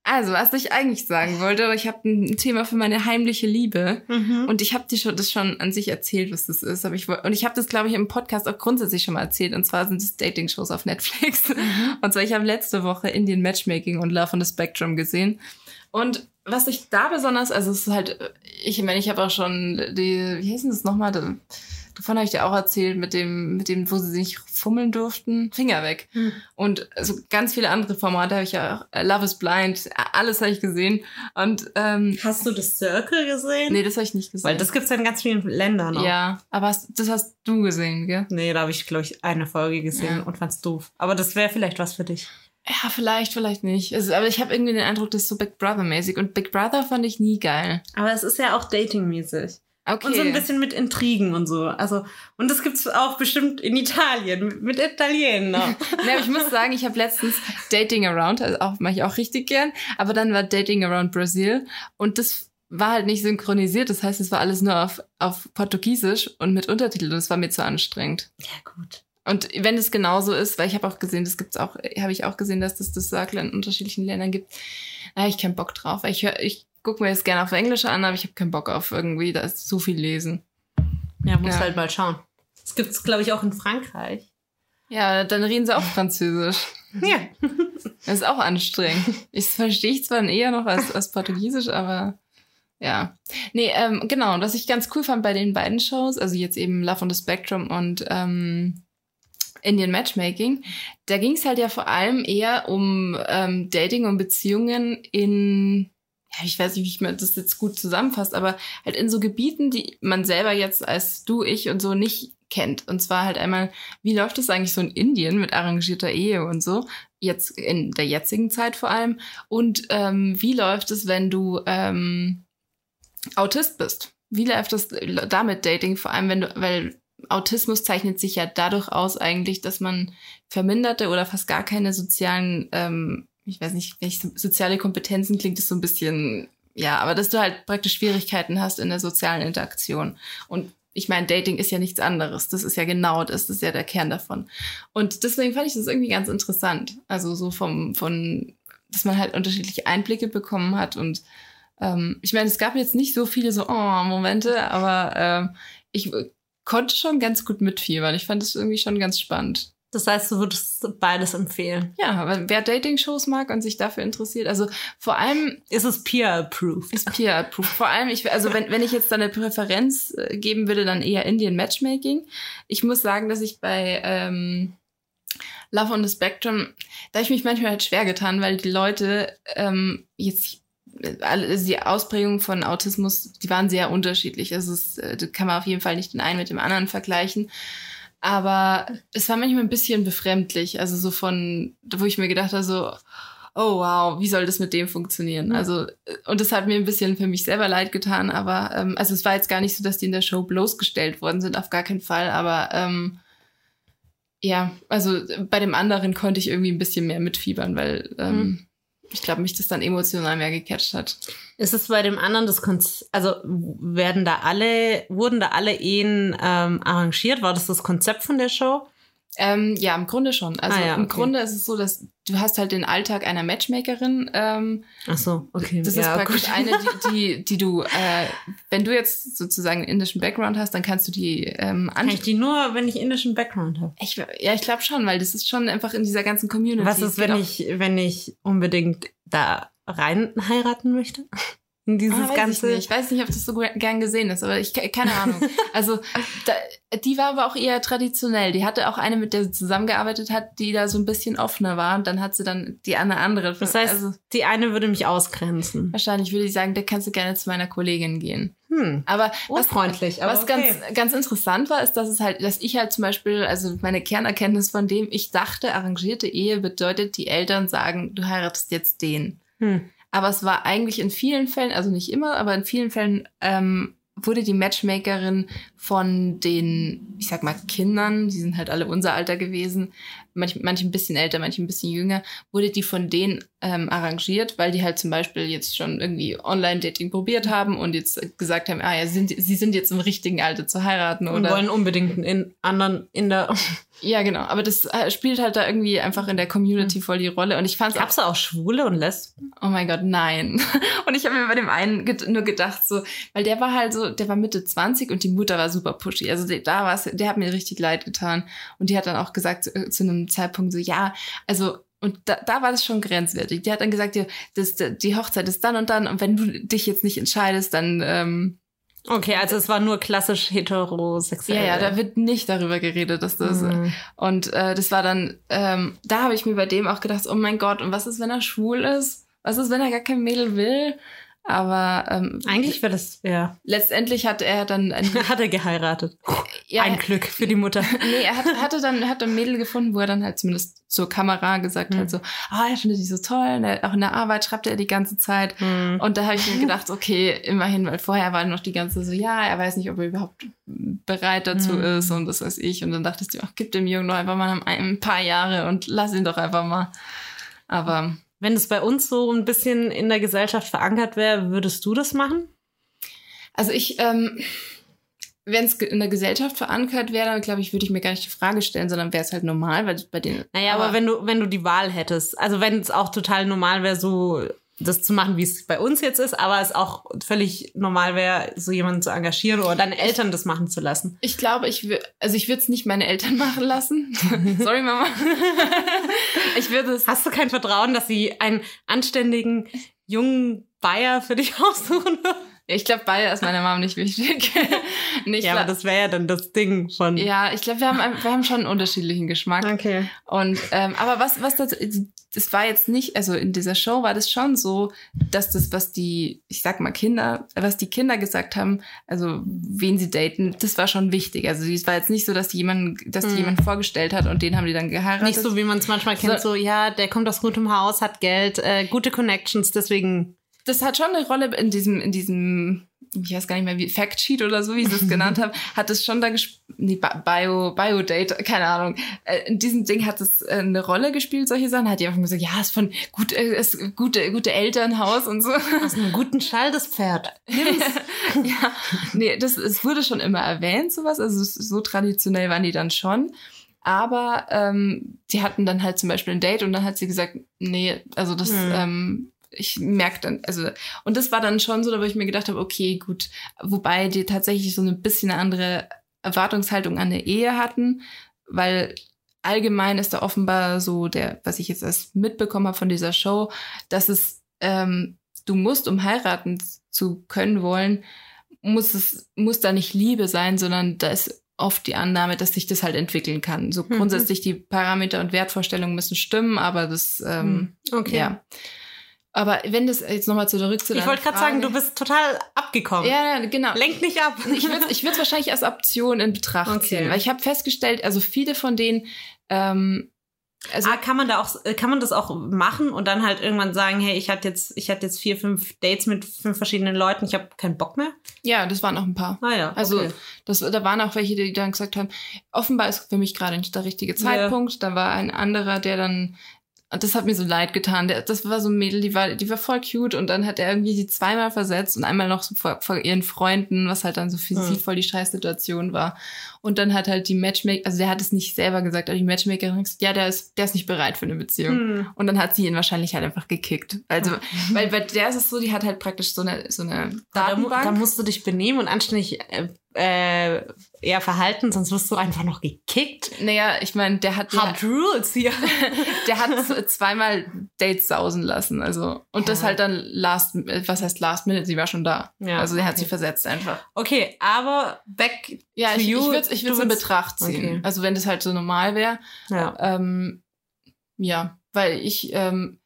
also, was ich eigentlich sagen wollte, ich habe ein Thema für meine heimliche Liebe. Mhm. Und ich habe dir schon das schon an sich erzählt, was das ist. Aber ich und ich habe das, glaube ich, im Podcast auch grundsätzlich schon mal erzählt. Und zwar sind es Dating-Shows auf Netflix. Und zwar ich habe letzte Woche Indian Matchmaking und Love on the Spectrum gesehen. Und was ich da besonders, also es ist halt, ich meine, ich habe auch schon die, wie heißt denn das nochmal? Da- Davon habe ich dir auch erzählt, mit dem, mit dem, wo sie nicht fummeln durften. Finger weg. Hm. Und so ganz viele andere Formate habe ich ja auch. Äh, Love is Blind, alles habe ich gesehen. Und ähm, Hast du das Circle gesehen? nee, das habe ich nicht gesehen. Weil das gibt's ja in ganz vielen Ländern noch. Ja, aber hast, das hast du gesehen, gell? Nee, da habe ich, glaube ich, eine Folge gesehen Ja. und fand's doof. Aber das wäre vielleicht was für dich. Ja, vielleicht, vielleicht nicht. Also, aber ich habe irgendwie den Eindruck, das ist so Big Brother-mäßig. Und Big Brother fand ich nie geil. Aber es ist ja auch datingmäßig. Okay. Und so ein bisschen mit Intrigen und so. Also, und das gibt's auch bestimmt in Italien, mit- Italienern. Ne, aber ich muss sagen, ich habe letztens Dating Around, also auch mache ich auch richtig gern, aber dann war Dating Around Brazil und das war halt nicht synchronisiert, das heißt, es war alles nur auf, auf Portugiesisch und mit Untertiteln, das war mir zu anstrengend. ja, gut. Und wenn es genauso ist, weil ich habe auch gesehen, das gibt's auch, habe ich auch gesehen, dass das das Circle in unterschiedlichen Ländern gibt, da habe ich keinen Bock drauf. Weil ich hör, ich gucke mir das gerne auf Englisch an, aber ich habe keinen Bock auf irgendwie, da ist so viel lesen. Ja, muss Ja. halt mal schauen. Das gibt's, glaube ich, auch in Frankreich. Ja, dann reden sie auch Französisch. Ja. Das ist auch anstrengend. Ich verstehe ich zwar eher noch als, als Portugiesisch, aber ja. Nee, ähm, genau. Und was ich ganz cool fand bei den beiden Shows, also jetzt eben Love on the Spectrum und ähm, Indian Matchmaking, da ging es halt ja vor allem eher um ähm, Dating und Beziehungen in, ich weiß nicht, wie ich mir das jetzt gut zusammenfasst, aber halt in so Gebieten, die man selber jetzt als du, ich und so nicht kennt. Und zwar halt einmal, wie läuft es eigentlich so in Indien mit arrangierter Ehe und so? Jetzt in der jetzigen Zeit vor allem. Und ähm, wie läuft es, wenn du ähm, Autist bist? Wie läuft es damit Dating? Vor allem, wenn du, weil Autismus zeichnet sich ja dadurch aus eigentlich, dass man verminderte oder fast gar keine sozialen, ähm, ich weiß nicht, welche soziale Kompetenzen klingt es so ein bisschen, ja, aber dass du halt praktisch Schwierigkeiten hast in der sozialen Interaktion. Und ich meine, Dating ist ja nichts anderes. Das ist ja genau das, das ist ja der Kern davon. Und deswegen fand ich das irgendwie ganz interessant. Also so vom, von, dass man halt unterschiedliche Einblicke bekommen hat und ähm, ich meine, es gab jetzt nicht so viele so oh, Momente, aber ähm, ich konnte schon ganz gut mitfiebern. Ich fand es irgendwie schon ganz spannend. Das heißt, du würdest beides empfehlen. Ja, aber wer Dating-Shows mag und sich dafür interessiert, also vor allem Ist es peer-approved? ist peer-approved. Vor allem, ich, also wenn, wenn ich jetzt da eine Präferenz äh, geben würde, dann eher Indian Matchmaking. Ich muss sagen, dass ich bei ähm, Love on the Spectrum, da ich mich manchmal halt schwer getan, weil die Leute ähm, jetzt äh, also die Ausprägung von Autismus, die waren sehr unterschiedlich. Also es äh, das kann man auf jeden Fall nicht den einen mit dem anderen vergleichen. Aber es war manchmal ein bisschen befremdlich. Also so von, wo ich mir gedacht habe, so, oh wow, wie soll das mit dem funktionieren? Also, äh, und das hat mir ein bisschen für mich selber leid getan, aber ähm, also es war jetzt gar nicht so, dass die in der Show bloßgestellt worden sind, auf gar keinen Fall, aber ähm, ja, also bei dem anderen konnte ich irgendwie ein bisschen mehr mitfiebern, weil ähm, ich glaube, mich das dann emotional mehr gecatcht hat. Ist es bei dem anderen das Konzept, also werden da alle, wurden da alle Ehen ähm, arrangiert? War das das Konzept von der Show? Ähm, ja, im Grunde schon. Also Ah ja, im okay. Grunde ist es so, dass du hast halt den Alltag einer Matchmakerin. Ähm, Ach so, okay. das ja, ist praktisch gut. eine, die, die, die du, äh, wenn du jetzt sozusagen einen indischen Background hast, dann kannst du die ähm, Kann ich anschauen. die nur, wenn ich indischen Background habe? Ich, ja, ich glaube schon, weil das ist schon einfach in dieser ganzen Community. Was ist, wenn ich, wenn ich unbedingt da rein heiraten möchte? In dieses Ah, weiß ganze. Ich, nicht. ich weiß nicht, ob das so gern gesehen ist, aber ich keine Ahnung. Also da, die war aber auch eher traditionell. Die hatte auch eine, mit der sie zusammengearbeitet hat, die da so ein bisschen offener war. Und dann hat sie dann die eine andere. Das heißt, also, die eine würde mich ausgrenzen. wahrscheinlich würde ich sagen, da kannst du gerne zu meiner Kollegin gehen. Hm. Aber was, Unfreundlich, aber was okay. ganz, ganz interessant war, ist, dass es halt, dass ich halt zum Beispiel, also meine Kernerkenntnis von dem, ich dachte, arrangierte Ehe bedeutet, die Eltern sagen, du heiratest jetzt den. Hm. Aber es war eigentlich in vielen Fällen, also nicht immer, aber in vielen Fällen ähm, wurde die Matchmakerin von den, ich sag mal, Kindern, die sind halt alle unser Alter gewesen, manche, manche ein bisschen älter, manche ein bisschen jünger, wurde die von denen ähm, arrangiert, weil die halt zum Beispiel jetzt schon irgendwie Online-Dating probiert haben und jetzt gesagt haben, ah ja, sind, sie sind jetzt im richtigen Alter zu heiraten Und oder wollen unbedingt einen in anderen in der. ja genau, aber das äh, spielt halt da irgendwie einfach in der Community voll die Rolle und ich fand's Gab's da auch Schwule und Lesben? Oh mein Gott, nein. Und ich habe mir bei dem einen nur gedacht, so, weil der war halt so, der war Mitte 20 und die Mutter war super pushy. Also der, da war's, der hat mir richtig leid getan. Und die hat dann auch gesagt, zu, äh, zu einem Zeitpunkt so, ja, also, und da, da war das schon grenzwertig. Die hat dann gesagt, ja, das, die Hochzeit ist dann und dann und wenn du dich jetzt nicht entscheidest, dann, ähm, Okay, also es war nur klassisch heterosexuell. ja, ja, da wird nicht darüber geredet, dass das, Mhm. und äh, das war dann, ähm, da habe ich mir bei dem auch gedacht, oh mein Gott, und was ist, wenn er schwul ist? Was ist, wenn er gar kein Mädel will? Aber ähm, Eigentlich wäre das, ja. letztendlich hat er dann Hat er geheiratet. ja, Ein Glück für die Mutter. nee, er hat, hatte dann hat ein Mädel gefunden, wo er dann halt zumindest zur Kamera gesagt Hm. hat so, ah, er findet die so toll, er, auch in der Arbeit schreibt er die ganze Zeit. Hm. Und da habe ich mir gedacht, okay, immerhin, weil vorher war noch die ganze so, ja, er weiß nicht, ob er überhaupt bereit dazu Hm. ist und das weiß ich. Und dann dachtest du, ach, gib dem Jungen doch einfach mal ein, ein paar Jahre und lass ihn doch einfach mal. Aber Wenn es bei uns so ein bisschen in der Gesellschaft verankert wäre, würdest du das machen? Also ich, ähm, wenn es in der Gesellschaft verankert wäre, dann glaube ich, würde ich mir gar nicht die Frage stellen, sondern wäre es halt normal, weil bei den. Naja, aber, wenn du, wenn du die Wahl hättest, also wenn es auch total normal wäre, so das zu machen, wie es bei uns jetzt ist, aber es auch völlig normal wäre, so jemanden zu engagieren oder deine Eltern das machen zu lassen. Ich glaube, ich würde, also ich würde es nicht meine Eltern machen lassen. Sorry, Mama. ich würde es. Hast du kein Vertrauen, dass sie einen anständigen jungen Bayer für dich aussuchen würden? Ich glaube, beide ist meiner Mom nicht wichtig. nicht Ja, aber das wäre ja dann das Ding von. ja, ich glaube, wir haben, wir haben schon einen unterschiedlichen Geschmack. Okay. Und ähm, aber was was das das war jetzt nicht, also in dieser Show war das schon so, dass das was die, ich sag mal Kinder, was die Kinder gesagt haben, also wen sie daten, das war schon wichtig. Also es war jetzt nicht so, dass die jemanden, dass die Mhm. jemand vorgestellt hat und den haben die dann geheiratet. Nicht so, wie man es manchmal kennt, so, ja, der kommt aus gutem Haus, hat Geld, äh, gute Connections, deswegen. Das hat schon eine Rolle in diesem, in diesem, ich weiß gar nicht mehr, wie Factsheet oder so, wie sie es genannt haben, hat es schon da gespielt, nee, Bi- Bio, Biodate, keine Ahnung. Äh, In diesem Ding hat es äh, eine Rolle gespielt, solche Sachen. Hat die einfach gesagt, ja, ist von gut, äh, ist gute, gute Elternhaus und so. Aus einem guten Stall, das Pferd. Nimm's. ja, nee, das, es wurde schon immer erwähnt, sowas. Also so traditionell waren die dann schon. Aber ähm, die hatten dann halt zum Beispiel ein Date und dann hat sie gesagt, nee, also das, Hm. ähm, ich merke dann, also, und das war dann schon so, da wo ich mir gedacht habe, okay, gut, wobei die tatsächlich so ein bisschen eine andere Erwartungshaltung an der Ehe hatten, weil allgemein ist da offenbar so der, was ich jetzt erst mitbekommen habe von dieser Show, dass es, ähm, du musst, um heiraten zu können wollen, muss es, muss da nicht Liebe sein, sondern da ist oft die Annahme, dass sich das halt entwickeln kann. So Mhm. grundsätzlich die Parameter und Wertvorstellungen müssen stimmen, aber das, ähm, Okay. ja. Aber wenn das jetzt nochmal zurück zu Ich wollte gerade sagen, du bist total abgekommen. ja, ja, genau. Lenk nicht ab. Ich würde würd's wahrscheinlich als Option in Betracht Okay. ziehen, weil ich habe festgestellt, also viele von denen, ähm, also ah, kann man da auch, kann man das auch machen und dann halt irgendwann sagen, hey, ich hatte jetzt, ich hatte jetzt vier, fünf Dates mit fünf verschiedenen Leuten, ich habe keinen Bock mehr? ja, das waren auch ein paar. Ah ja. Also okay. das, da waren auch welche, die dann gesagt haben, offenbar ist für mich gerade nicht der richtige Zeitpunkt. Da war ein anderer, der dann das hat mir so leid getan. Der, das war so ein Mädel, die war, die war voll cute und dann hat er irgendwie die zweimal versetzt und einmal noch so vor, vor ihren Freunden, was halt dann so für Hm. sie voll die Scheißsituation war. Und dann hat halt die Matchmaker, also der hat es nicht selber gesagt, aber die Matchmakerin hat gesagt, ja, der ist, der ist nicht bereit für eine Beziehung. Hm. Und dann hat sie ihn wahrscheinlich halt einfach gekickt. Also, weil bei der ist es so, die hat halt praktisch so eine, so eine Da, Datenbank. da musst du dich benehmen und anständig äh, äh, eher verhalten, sonst wirst du einfach noch gekickt. naja, ich meine, der hat, Hard Rules hier. der hat zweimal Dates sausen lassen. Also, und das Ja. halt dann last, was heißt last minute? Sie war schon da. Ja, also, der hat okay. sie versetzt einfach. Okay, aber back Ja, to ich, you. würde es ich Du würd's in Betracht ziehen. Okay. Also, wenn das halt so normal wäre. Ja. Ähm, ja, weil ich, ähm,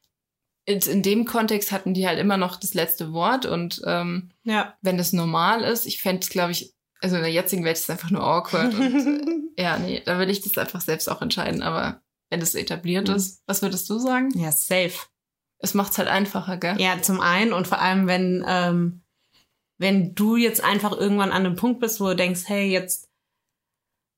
in, in dem Kontext hatten die halt immer noch das letzte Wort und ähm, Ja. wenn das normal ist, ich fände es, glaube ich, also in der jetzigen Welt ist es einfach nur awkward. und, äh, ja, nee, da will ich das einfach selbst auch entscheiden. Aber wenn das etabliert Mhm. ist, was würdest du sagen? ja, safe. Es macht es halt einfacher, gell? Ja, zum einen und vor allem, wenn, ähm, wenn du jetzt einfach irgendwann an einem Punkt bist, wo du denkst, hey, jetzt,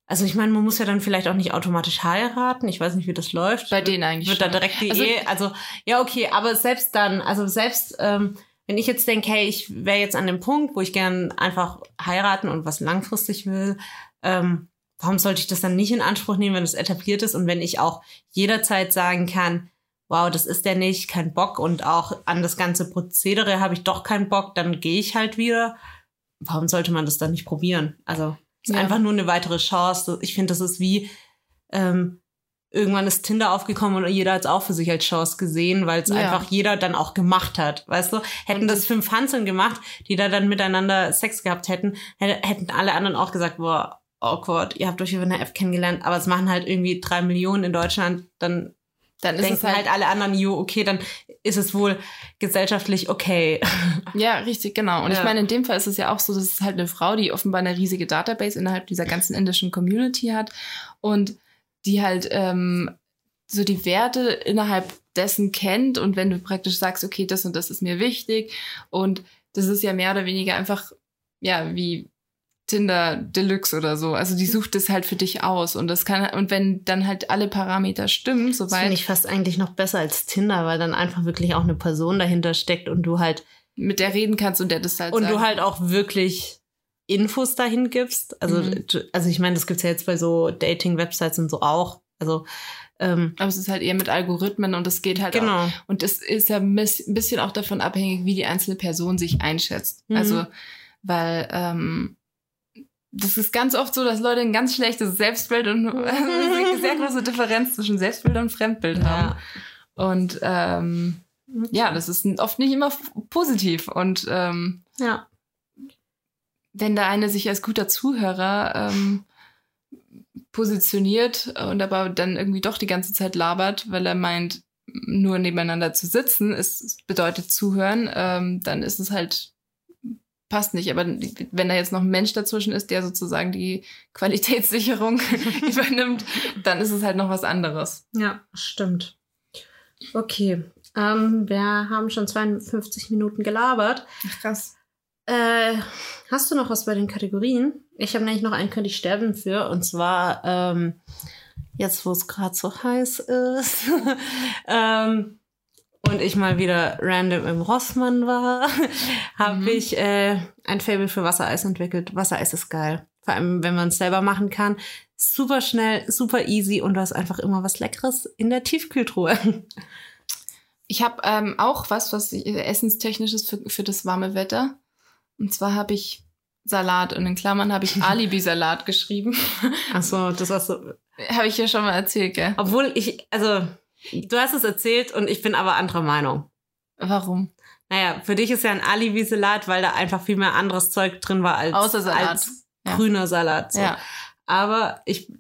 also ich meine, man muss ja dann vielleicht auch nicht automatisch heiraten. Ich weiß nicht, wie das läuft. Bei denen eigentlich wird da schon. direkt die Also- Ehe. Also, ja, okay, aber selbst dann, also selbst, ähm, wenn ich jetzt denke, hey, ich wäre jetzt an dem Punkt, wo ich gern einfach heiraten und was langfristig will, ähm, warum sollte ich das dann nicht in Anspruch nehmen, wenn es etabliert ist und wenn ich auch jederzeit sagen kann, wow, das ist der nicht, kein Bock und auch an das ganze Prozedere habe ich doch keinen Bock, dann gehe ich halt wieder. Warum sollte man das dann nicht probieren? Also, es ist Ja. einfach nur eine weitere Chance. Ich finde, das ist wie, ähm, irgendwann ist Tinder aufgekommen und jeder hat es auch für sich als Chance gesehen, weil es Ja. einfach jeder dann auch gemacht hat. Weißt du, hätten das fünf Hanseln gemacht, die da dann miteinander Sex gehabt hätten, hätte- hätten alle anderen auch gesagt, boah, awkward, ihr habt euch über eine App kennengelernt, aber es machen halt irgendwie drei Millionen in Deutschland, dann Dann ist denken halt, halt alle anderen, jo, okay, dann ist es wohl gesellschaftlich okay. ja, richtig, genau. Und Ja. ich meine, in dem Fall ist es ja auch so, dass es halt eine Frau, die offenbar eine riesige Database innerhalb dieser ganzen indischen Community hat und die halt ähm, so die Werte innerhalb dessen kennt und wenn du praktisch sagst, okay, das und das ist mir wichtig und das ist ja mehr oder weniger einfach, ja, wie Tinder Deluxe oder so. Also die sucht es halt für dich aus und das kann und wenn dann halt alle Parameter stimmen, Das soweit finde ich fast eigentlich noch besser als Tinder, weil dann einfach wirklich auch eine Person dahinter steckt und du halt mit der reden kannst und der das halt und sagt. du halt auch wirklich Infos dahin gibst. Also, Mhm. also ich meine, das gibt's ja jetzt bei so Dating-Websites und so auch. Also ähm, aber es ist halt eher mit Algorithmen und es geht halt auch genau. Und es ist ja ein bisschen auch davon abhängig, wie die einzelne Person sich einschätzt. Mhm. Also, weil ähm, das ist ganz oft so, dass Leute ein ganz schlechtes Selbstbild und also eine sehr große Differenz zwischen Selbstbild und Fremdbild haben. Und ähm, ja, das ist oft nicht immer positiv. Und ähm, Ja. Wenn der eine sich als guter Zuhörer ähm, positioniert und aber dann irgendwie doch die ganze Zeit labert, weil er meint, nur nebeneinander zu sitzen, ist, bedeutet zuhören, ähm, dann ist es halt, passt nicht. Aber wenn da jetzt noch ein Mensch dazwischen ist, der sozusagen die Qualitätssicherung übernimmt, dann ist es halt noch was anderes. Ja, stimmt. Okay. Ähm, wir haben schon 52 Minuten gelabert. Krass. Äh, hast du noch was bei den Kategorien? Ich habe nämlich noch einen könnte ich sterben für und zwar ähm, jetzt, wo es gerade so heiß ist ähm, und ich mal wieder random im Rossmann war, habe Mhm. ich äh, ein Fable für Wassereis entwickelt. Wassereis ist geil, vor allem wenn man es selber machen kann. Super schnell, super easy und du hast einfach immer was Leckeres in der Tiefkühltruhe. Ich habe ähm, auch was, was ich- essenstechnisch ist für, für das warme Wetter. Und zwar habe ich Salat und in Klammern habe ich Alibi-Salat geschrieben. Achso, das hast du. habe ich ja schon mal erzählt, gell? Obwohl ich, also du hast es erzählt und ich bin aber anderer Meinung. Warum? Naja, für dich ist ja ein Alibi-Salat, weil da einfach viel mehr anderes Zeug drin war als, Außer Salat. als Ja. grüner Salat. So. Ja. Aber ich,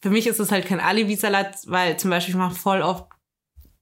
für mich ist es halt kein Alibi-Salat, weil zum Beispiel ich mache voll oft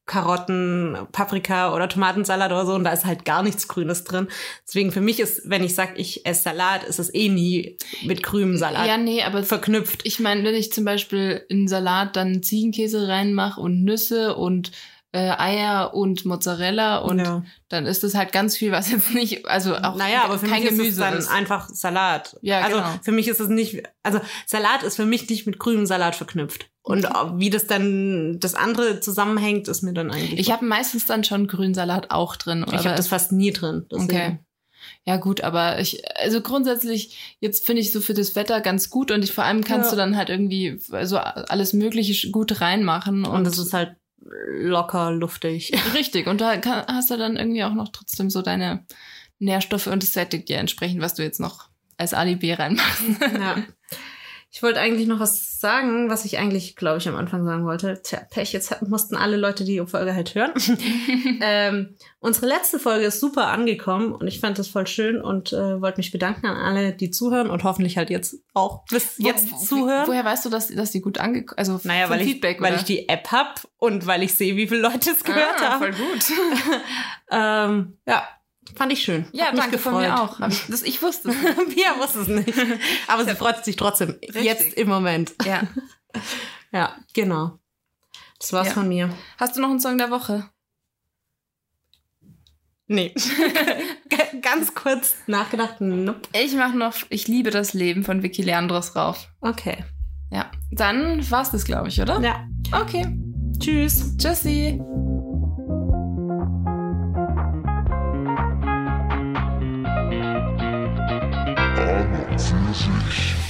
Karotten, Paprika oder Tomatensalat oder so und da ist halt gar nichts Grünes drin. Deswegen für mich ist, wenn ich sage, ich esse Salat, ist es eh nie mit grünem Salat Ja, nee, aber verknüpft. ich meine, wenn ich zum Beispiel in Salat dann Ziegenkäse reinmache und Nüsse und äh, Eier und Mozzarella und ja. dann ist es halt ganz viel, was jetzt nicht, also auch naja, aber für kein mich ist Gemüse es dann ist. einfach Salat. Ja, also genau. für mich ist es nicht, also Salat ist für mich nicht mit grünem Salat verknüpft. Und wie das dann das andere zusammenhängt, ist mir dann eigentlich. Ich habe meistens dann schon grünen Salat auch drin. ich habe das fast nie drin. deswegen. Okay. Ja gut, aber ich, also grundsätzlich, jetzt finde ich so für das Wetter ganz gut und ich, vor allem kannst Ja. du dann halt irgendwie so alles Mögliche gut reinmachen und, Und es ist halt locker, luftig. richtig. Und da kann, hast du dann irgendwie auch noch trotzdem so deine Nährstoffe und es sättigt dir entsprechend, was du jetzt noch als Alibi reinmachst. ja. Ich wollte eigentlich noch was sagen, was ich eigentlich, glaube ich, am Anfang sagen wollte. Tja, Pech, jetzt hat- mussten alle Leute die Folge halt hören. ähm, unsere letzte Folge ist super angekommen und ich fand das voll schön und äh, wollte mich bedanken an alle, die zuhören und hoffentlich halt jetzt auch bis jetzt Wo- zuhören. Woher weißt du, dass, dass die gut angekommen Also naja, weil ich, Feedback, weil oder? ich die App hab und weil ich sehe, wie viele Leute es gehört ah, haben. Voll gut. Ähm, ja, fand ich schön. Ja, Hat mich danke von gefreut. mir auch. Ich, das, ich wusste es. Pia wusste es nicht. Aber sie freut sich trotzdem. Jetzt im Moment. Ja. Ja, genau. Das war's Ja. von mir. Hast du noch einen Song der Woche? Nee. Ganz kurz nachgedacht. Nope. Ich mache noch Ich liebe das Leben von Vicky Leandros rauf. Okay. Ja, dann war's das, glaube ich, oder? Ja. Okay. Tschüss. Tschüssi. Tanzmusik.